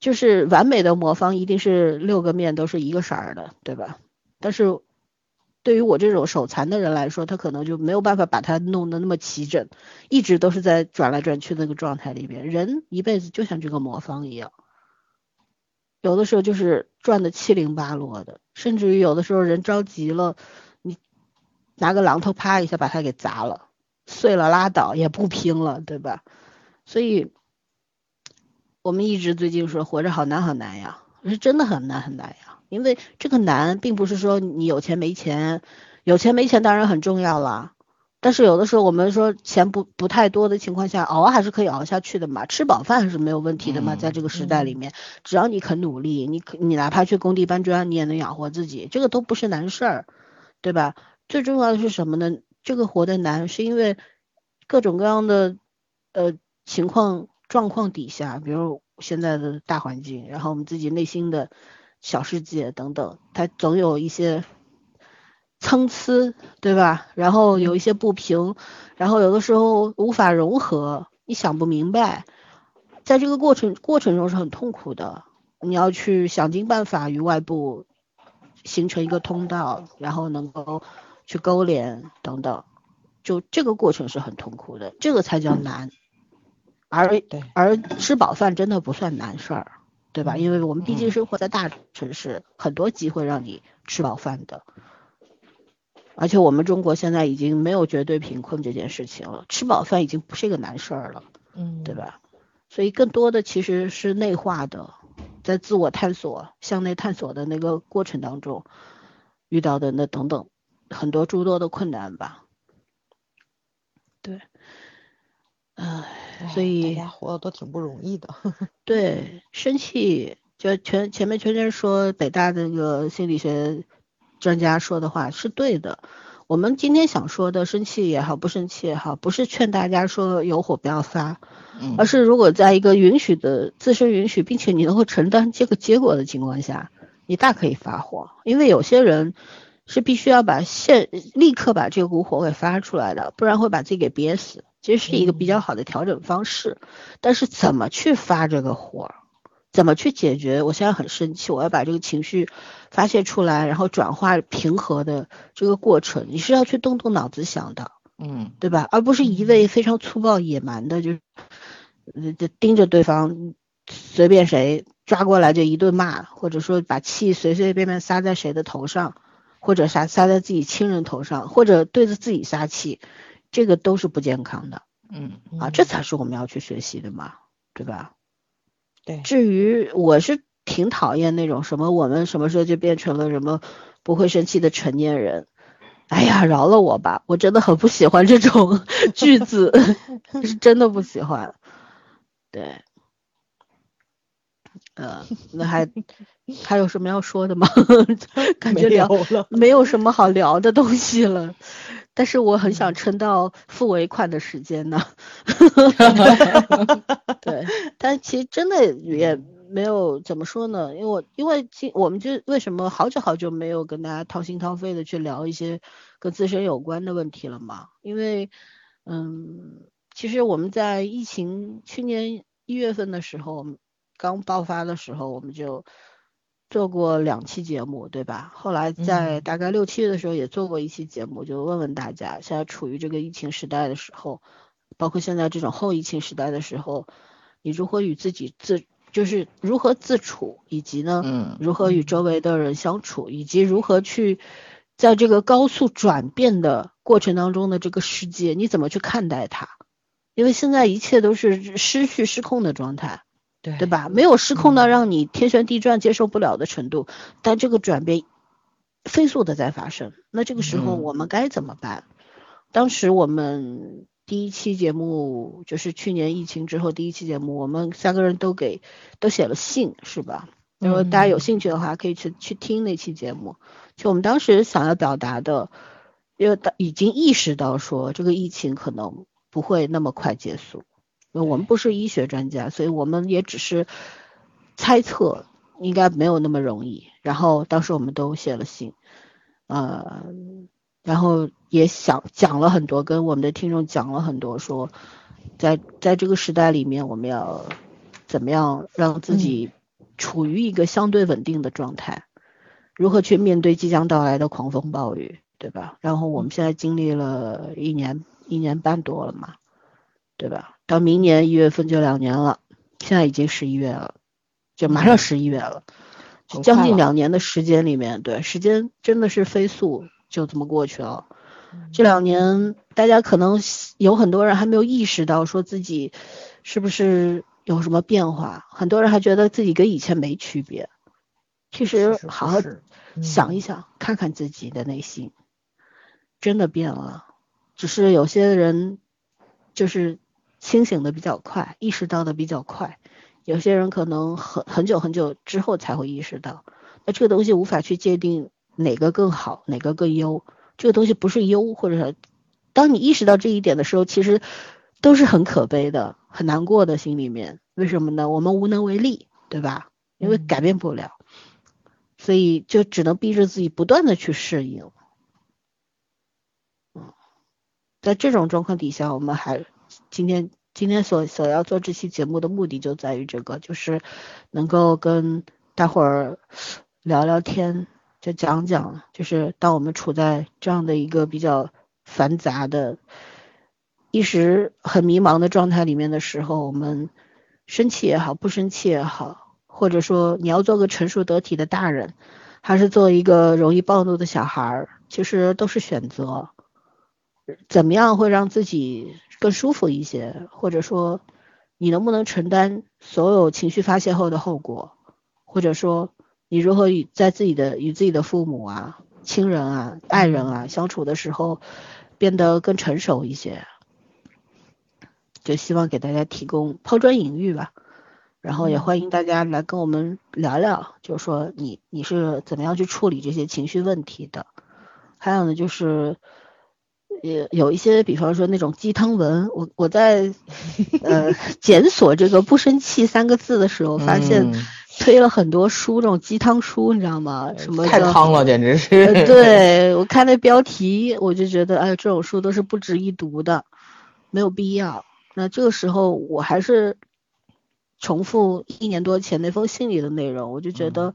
就是完美的魔方一定是六个面都是一个色儿的，对吧？但是对于我这种手残的人来说，他可能就没有办法把它弄得那么齐整，一直都是在转来转去那个状态里边。人一辈子就像这个魔方一样，有的时候就是转的七零八落的，甚至于有的时候人着急了。拿个榔头啪一下把它给砸了，碎了拉倒，也不拼了，对吧？所以，我们一直最近说活着好难好难呀，是真的很难很难呀。因为这个难，并不是说你有钱没钱，有钱没钱当然很重要了，但是有的时候我们说钱不不太多的情况下，熬还是可以熬下去的嘛，吃饱饭还是没有问题的嘛，在这个时代里面，只要你肯努力，你你哪怕去工地搬砖，你也能养活自己，这个都不是难事儿，对吧？最重要的是什么呢？这个活得难，是因为各种各样的呃情况状况底下，比如现在的大环境，然后我们自己内心的小世界等等，它总有一些参差，对吧？然后有一些不平，然后有的时候无法融合，你想不明白，在这个过程过程中是很痛苦的，你要去想尽办法与外部形成一个通道，然后能够。去勾连等等，就这个过程是很痛苦的，这个才叫难。而而吃饱饭真的不算难事儿，对吧？因为我们毕竟生活在大城市，很多机会让你吃饱饭的。而且我们中国现在已经没有绝对贫困这件事情了，吃饱饭已经不是一个难事儿了，嗯，对吧？所以更多的其实是内化的，在自我探索、向内探索的那个过程当中遇到的那等等。很多诸多的困难吧，对，唉，所以大家活的都挺不容易的。对，生气就全前面全全说北大那个心理学专家说的话是对的。我们今天想说的，生气也好，不生气也好，不是劝大家说有火不要发，而是如果在一个允许的自身允许，并且你能够承担这个结果的情况下，你大可以发火，因为有些人。是必须要把现立刻把这个股火给发出来的，不然会把自己给憋死。其实是一个比较好的调整方式。但是怎么去发这个火，怎么去解决？我现在很生气，我要把这个情绪发泄出来，然后转化平和的这个过程，你是要去动动脑子想的，嗯，对吧？而不是一味非常粗暴野蛮的，就就盯着对方，随便谁抓过来就一顿骂，或者说把气随随便便撒在谁的头上。或者撒撒在自己亲人头上，或者对着自己撒气，这个都是不健康的。嗯啊，这才是我们要去学习的嘛，对吧？对。至于我是挺讨厌那种什么我们什么时候就变成了什么不会生气的成年人，哎呀，饶了我吧，我真的很不喜欢这种 句子，是真的不喜欢。对。呃，那还还有什么要说的吗？感觉聊没有什么好聊的东西了。但是我很想撑到付尾款的时间呢。对，但其实真的也没有怎么说呢，因为我因为今我们就为什么好久好久没有跟大家掏心掏肺的去聊一些跟自身有关的问题了嘛？因为嗯，其实我们在疫情去年一月份的时候。刚爆发的时候，我们就做过两期节目，对吧？后来在大概六七月的时候也做过一期节目，就问问大家，现在处于这个疫情时代的时候，包括现在这种后疫情时代的时候，你如何与自己自，就是如何自处，以及呢，嗯，如何与周围的人相处，以及如何去在这个高速转变的过程当中的这个世界，你怎么去看待它？因为现在一切都是失去失控的状态。对对吧？没有失控到让你天旋地转接受不了的程度，但这个转变飞速的在发生。那这个时候我们该怎么办？当时我们第一期节目就是去年疫情之后第一期节目，我们三个人都给都写了信，是吧？如果大家有兴趣的话，可以去去听那期节目。就我们当时想要表达的，因为已经意识到说这个疫情可能不会那么快结束。我们不是医学专家，所以我们也只是猜测，应该没有那么容易。然后当时我们都写了信，呃，然后也想讲了很多，跟我们的听众讲了很多，说在在这个时代里面，我们要怎么样让自己处于一个相对稳定的状态，如何去面对即将到来的狂风暴雨，对吧？然后我们现在经历了一年一年半多了嘛。对吧？到明年一月份就两年了，现在已经十一月了，就马上十一月了，将近两年的时间里面，对，时间真的是飞速，就这么过去了。这两年大家可能有很多人还没有意识到，说自己是不是有什么变化，很多人还觉得自己跟以前没区别。其实好好想一想，看看自己的内心，真的变了，只是有些人就是。清醒的比较快，意识到的比较快，有些人可能很很久很久之后才会意识到，那这个东西无法去界定哪个更好，哪个更优，这个东西不是优，或者，当你意识到这一点的时候，其实都是很可悲的，很难过的心里面，为什么呢？我们无能为力，对吧？因为改变不了，所以就只能逼着自己不断的去适应。嗯，在这种状况底下，我们还。今天今天所所要做这期节目的目的就在于这个，就是能够跟大伙儿聊聊天，就讲讲，就是当我们处在这样的一个比较繁杂的、一时很迷茫的状态里面的时候，我们生气也好，不生气也好，或者说你要做个成熟得体的大人，还是做一个容易暴怒的小孩儿，其实都是选择。怎么样会让自己？更舒服一些，或者说你能不能承担所有情绪发泄后的后果，或者说你如何与在自己的与自己的父母啊、亲人啊、爱人啊相处的时候变得更成熟一些，就希望给大家提供抛砖引玉吧。然后也欢迎大家来跟我们聊聊，就是说你你是怎么样去处理这些情绪问题的。还有呢，就是。有有一些，比方说那种鸡汤文，我我在呃检索这个不生气三个字的时候，发现推了很多书，这种鸡汤书，你知道吗？什么太汤了，简直是。对我看那标题，我就觉得，哎，这种书都是不值一读的。没有必要。那这个时候我还是重复一年多前那封信里的内容，我就觉得，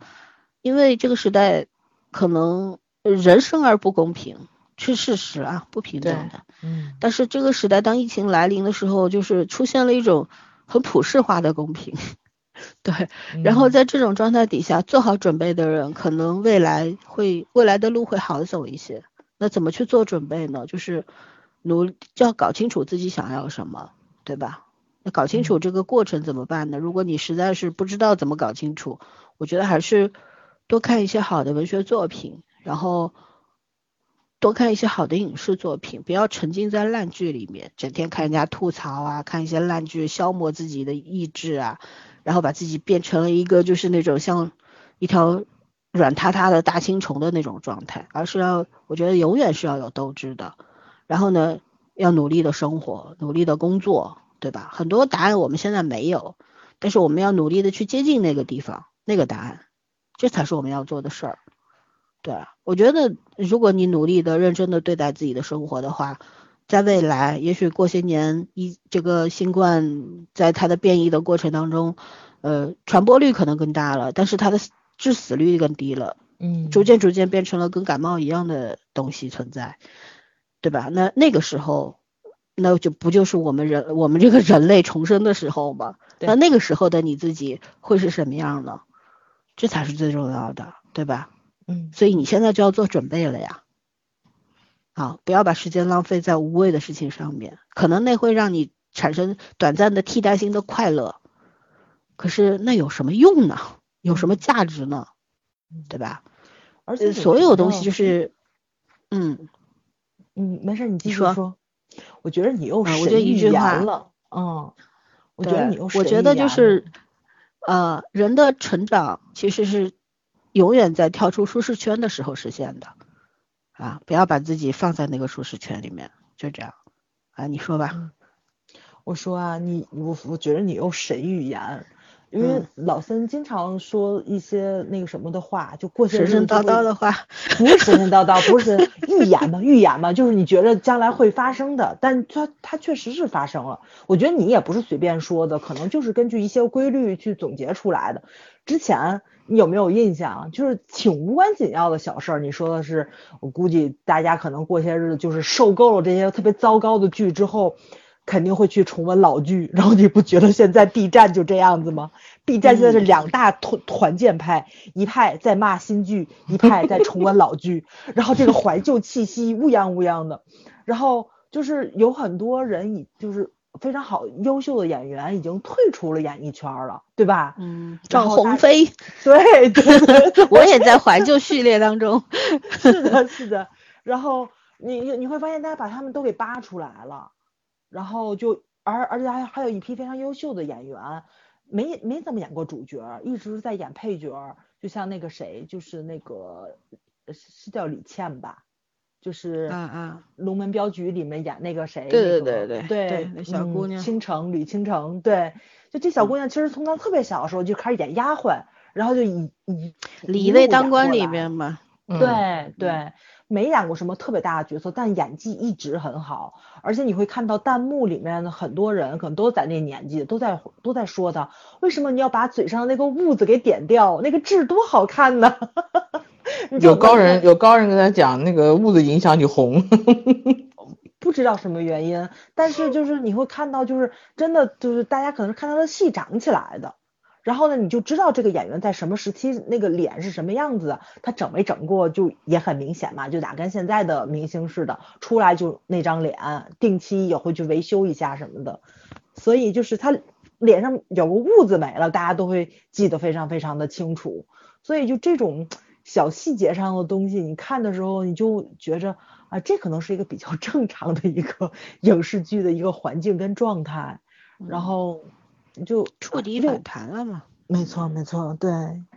因为这个时代可能人生而不公平是事实啊，不平等的。嗯但是这个时代，当疫情来临的时候，就是出现了一种很普世化的公平。对，然后在这种状态底下，做好准备的人，可能未来会未来的路会好走一些。那怎么去做准备呢？就是努就要搞清楚自己想要什么，对吧？那搞清楚这个过程怎么办呢？如果你实在是不知道怎么搞清楚，我觉得还是多看一些好的文学作品，然后多看一些好的影视作品，不要沉浸在烂剧里面，整天看人家吐槽啊，看一些烂剧消磨自己的意志啊，然后把自己变成了一个就是那种像一条软塌塌的大青虫的那种状态，而是要我觉得永远是要有斗志的，然后呢，要努力的生活，努力的工作，对吧？很多答案我们现在没有，但是我们要努力的去接近那个地方，那个答案，这才是我们要做的事儿。对啊，我觉得如果你努力的、认真的对待自己的生活的话，在未来，也许过些年，一这个新冠在它的变异的过程当中，呃，传播率可能更大了，但是它的致死率更低了，嗯，逐渐逐渐变成了跟感冒一样的东西存在，对吧？那那个时候，那就不就是我们人我们这个人类重生的时候吗？那那个时候的你自己会是什么样呢？这才是最重要的，对吧？嗯所以你现在就要做准备了呀。好，不要把时间浪费在无谓的事情上面，可能那会让你产生短暂的替代性的快乐，可是那有什么用呢？有什么价值呢？对吧？呃而且所有东西就是，嗯，嗯，没事，你继续说说。我觉得你又啊神我觉得一了，嗯，我觉得你又神我觉得就是，呃，人的成长其实是永远在跳出舒适圈的时候实现的，啊，不要把自己放在那个舒适圈里面，就这样，啊，你说吧。嗯我说啊，你我我觉得你用神预言，因为嗯老森经常说一些那个什么的话，就过些神神叨叨的话，不是神神叨叨，不是 预言嘛，预言嘛，就是你觉得将来会发生的，但它它确实是发生了。我觉得你也不是随便说的，可能就是根据一些规律去总结出来的。之前你有没有印象？就是挺无关紧要的小事儿，你说的是，我估计大家可能过些日子就是受够了这些特别糟糕的剧之后。肯定会去重温老剧，然后你不觉得现在 B 站就这样子吗？B 站现在是两大团团建派，一派在骂新剧，一派在重温老剧，然后这个怀旧气息乌泱乌泱的，然后就是有很多人以就是非常好优秀的演员已经退出了演艺圈了，对吧？嗯，赵鸿飞，对对对对，我也在怀旧序列当中。是的，是的。然后你你会发现大家把他们都给扒出来了，然后就而而且还还有一批非常优秀的演员，没没怎么演过主角，一直在演配角，就像那个谁，就是那个呃是是叫李倩吧，就是嗯嗯《龙门镖局》里面演那个谁，对对对对。对对那小嗯姑娘。倾城吕倾城，对，就这小姑娘其实从她特别小的时候就开始演丫鬟，然后就以以李卫当官里面嘛，嗯。对对，没演过什么特别大的角色，但演技一直很好。而且你会看到弹幕里面的很多人，可能都在那年纪，都在都在说她，为什么你要把嘴上那个痦子给点掉？那个痣多好看呢！有高人有高人跟他讲，那个痦子影响你红。不知道什么原因，但是就是你会看到，就是真的就是大家可能是看他的戏长起来的。然后呢，你就知道这个演员在什么时期那个脸是什么样子的，他整没整过就也很明显嘛，就咋跟现在的明星似的，出来就那张脸，定期也会去维修一下什么的，所以就是他脸上有个痦子没了，大家都会记得非常非常的清楚，所以就这种小细节上的东西，你看的时候你就觉着啊，这可能是一个比较 正常的一个影视剧的一个环境跟状态，然后。就又触底反弹了嘛。没错，没错，对。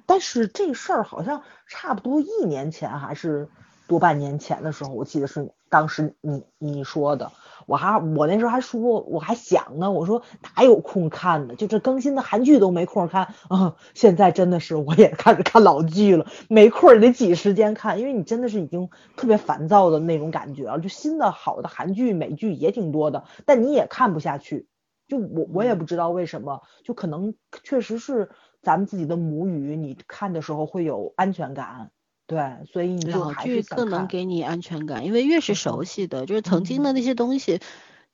但是这事儿好像差不多一年前还是多半年前的时候，我记得是当时你你说的。我还我那时候还说，我还想呢，我说哪有空看呢？就这更新的韩剧都没空看 啊！现在真的是我也开始看老剧了，没空也得挤时间看，因为你真的是已经特别烦躁的那种感觉啊。就新的好的韩剧、美剧也挺多的，但你也看不下去。就我我也不知道为什么，就可能确实是咱们自己的母语，你看的时候会有安全感。对，所以你就老剧更能给你安全感，因为越是熟悉的，就是曾经的那些东西，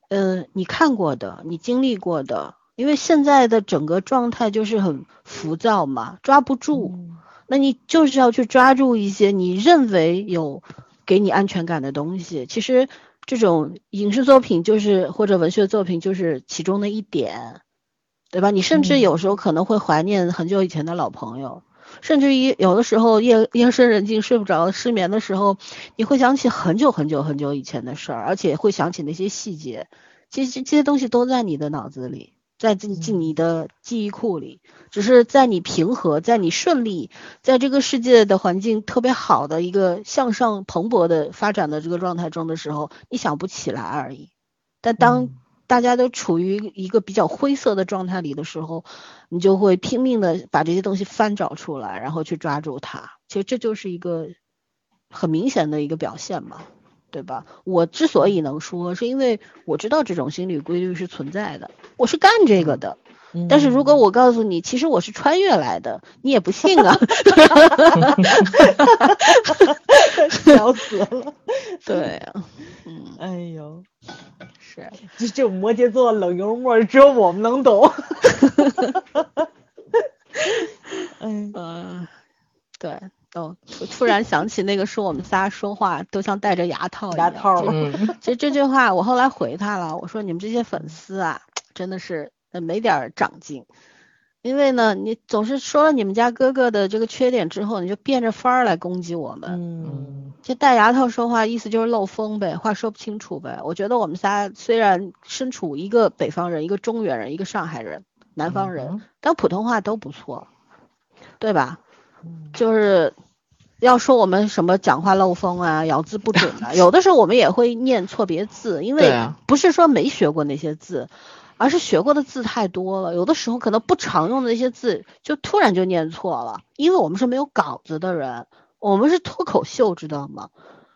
呃，你看过的，你经历过的，因为现在的整个状态就是很浮躁嘛，抓不住，那你就是要去抓住一些你认为有给你安全感的东西。其实这种影视作品就是或者文学作品就是其中的一点，对吧？你甚至有时候可能会怀念很久以前的老朋友。甚至于有的时候夜夜深人静睡不着失眠的时候，你会想起很久很久很久以前的事儿，而且会想起那些细节。其实这些东西都在你的脑子里，在进进你的记忆库里。只是在你平和、在你顺利、在这个世界的环境特别好的一个向上蓬勃的发展的这个状态中的时候，你想不起来而已。但当大家都处于一个比较灰色的状态里的时候，你就会拼命的把这些东西翻找出来，然后去抓住它。其实这就是一个很明显的一个表现嘛，对吧？我之所以能说，是因为我知道这种心理规律是存在的，我是干这个的。但是如果我告诉你，其实我是穿越来的，你也不信啊。笑死了。对啊，嗯，哎呦。是，这这摩羯座冷幽默，只有我们能懂。嗯对，哦，突然想起那个说我们仨说话都像戴着牙套一样。牙套。其实这句话我后来回他了，我说你们这些粉丝啊，真的是没点长进。因为呢，你总是说了你们家哥哥的这个缺点之后，你就变着法儿来攻击我们。嗯，就戴牙套说话，意思就是漏风呗，话说不清楚呗。我觉得我们仨虽然身处一个北方人，一个中原人，一个上海人，南方人，但普通话都不错，对吧？就是要说我们什么讲话漏风啊，咬字不准啊，有的时候我们也会念错别字，因为不是说没学过那些字。而是学过的字太多了，有的时候可能不常用的那些字就突然就念错了，因为我们是没有稿子的人，我们是脱口秀，知道吗？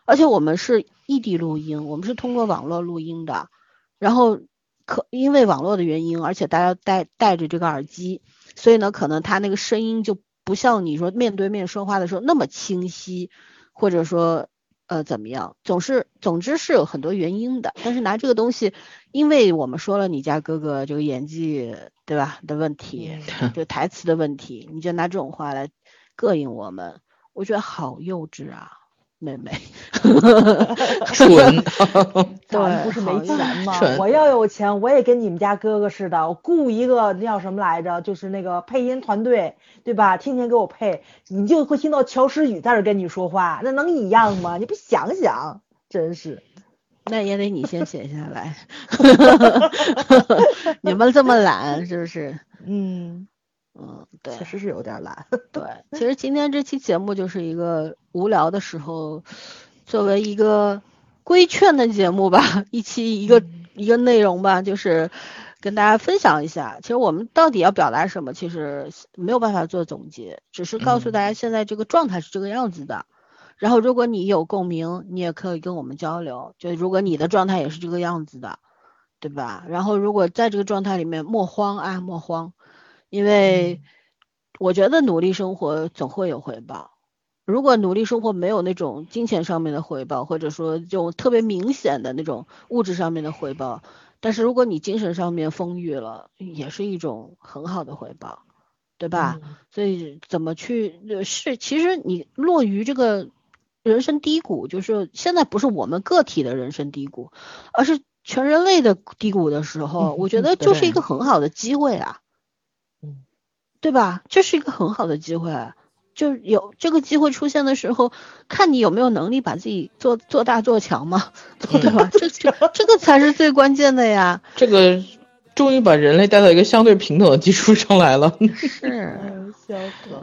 而且我们是异地录音，我们是通过网络录音的，然后可因为网络的原因，而且大家戴戴着这个耳机，所以呢，可能他那个声音就不像你说面对面说话的时候那么清晰，或者说。呃，怎么样？总是，总之是有很多原因的。但是拿这个东西，因为我们说了你家哥哥这个演技，对吧？的问题，就台词的问题，你就拿这种话来膈应我们，我觉得好幼稚啊。妹妹，蠢，对，不是没钱吗？我要有钱，我也跟你们家哥哥似的，我雇一个那叫什么来着？就是那个配音团队，对吧？天天给我配，你就会听到乔诗雨在这跟你说话，那能一样吗？你不想想，真是，那也得你先写下来。你们这么懒，是不是？嗯。嗯，对，确实是有点懒。对，其实今天这期节目就是一个无聊的时候，作为一个规劝的节目吧，一期一个一个内容吧，就是跟大家分享一下。其实我们到底要表达什么，其实没有办法做总结，只是告诉大家现在这个状态是这个样子的。然后如果你有共鸣，你也可以跟我们交流。就如果你的状态也是这个样子的，对吧？然后如果在这个状态里面，莫慌啊，莫慌。因为我觉得努力生活总会有回报。如果努力生活没有那种金钱上面的回报，或者说这种特别明显的那种物质上面的回报，但是如果你精神上面丰裕了，也是一种很好的回报，对吧？所以怎么去是，其实你落于这个人生低谷，就是现在不是我们个体的人生低谷，而是全人类的低谷的时候，我觉得就是一个很好的机会啊。对吧？这是一个很好的机会，就有这个机会出现的时候，看你有没有能力把自己做做大做强嘛，对吧？这这这个才是最关键的呀。这个终于把人类带到一个相对平等的基础上来了。是，笑死了。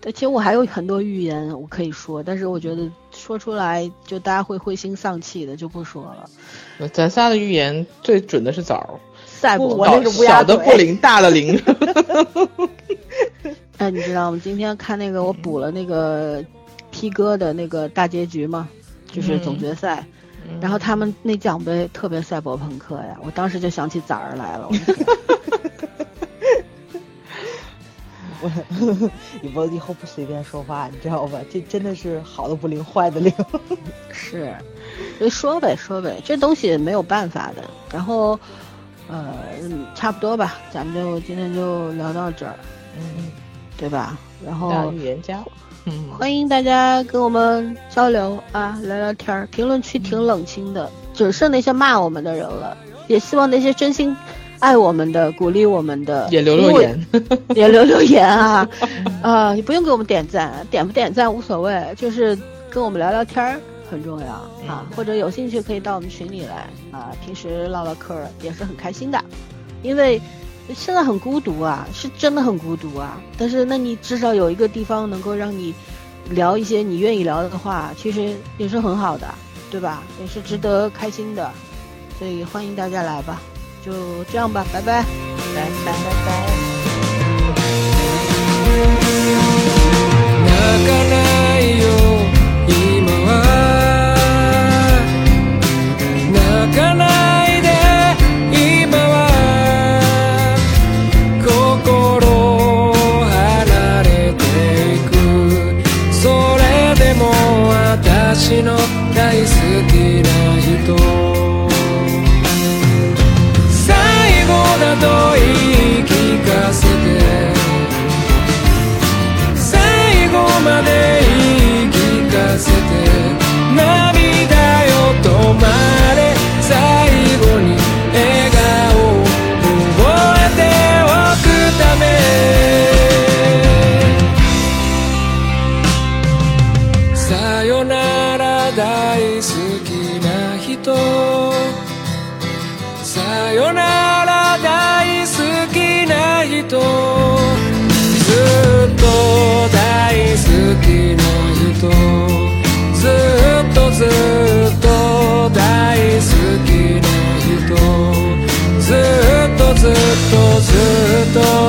对，其实我还有很多预言我可以说，但是我觉得说出来就大家会灰心丧气的，就不说了。咱仨的预言最准的是枣，赛博，我那是乌鸦小的不嘴灵，大的灵。哎，你知道吗？今天看那个我补了那个 P 哥的那个大结局嘛，就是总决赛，然后他们那奖杯特别赛博朋克呀，我当时就想起崽儿来了。我的天我你不以后不随便说话，你知道吧？这真的是好的不灵，坏的灵。是，就说呗说呗，这东西没有办法的。然后，呃，嗯差不多吧，咱们就今天就聊到这儿，嗯，对吧？然后预言家。嗯，欢迎大家跟我们交流啊，聊聊天儿。评论区挺冷清的，只剩那些骂我们的人了。也希望那些真心爱我们的、鼓励我们的，也留留言。也留留言啊，啊，你不用给我们点赞，点不点赞无所谓，就是跟我们聊聊天儿很重要啊。或者有兴趣可以到我们群里来啊，平时唠唠嗑也是很开心的，因为现在很孤独啊，是真的很孤独啊。但是那你至少有一个地方能够让你聊一些你愿意聊的话，其实也是很好的，对吧？也是值得开心的，所以欢迎大家来吧。就这样吧，拜拜。拜拜拜拜。Sacana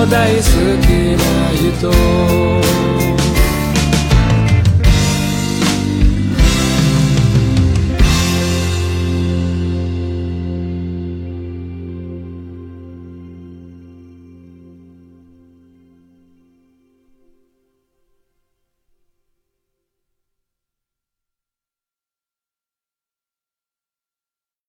大好きな人。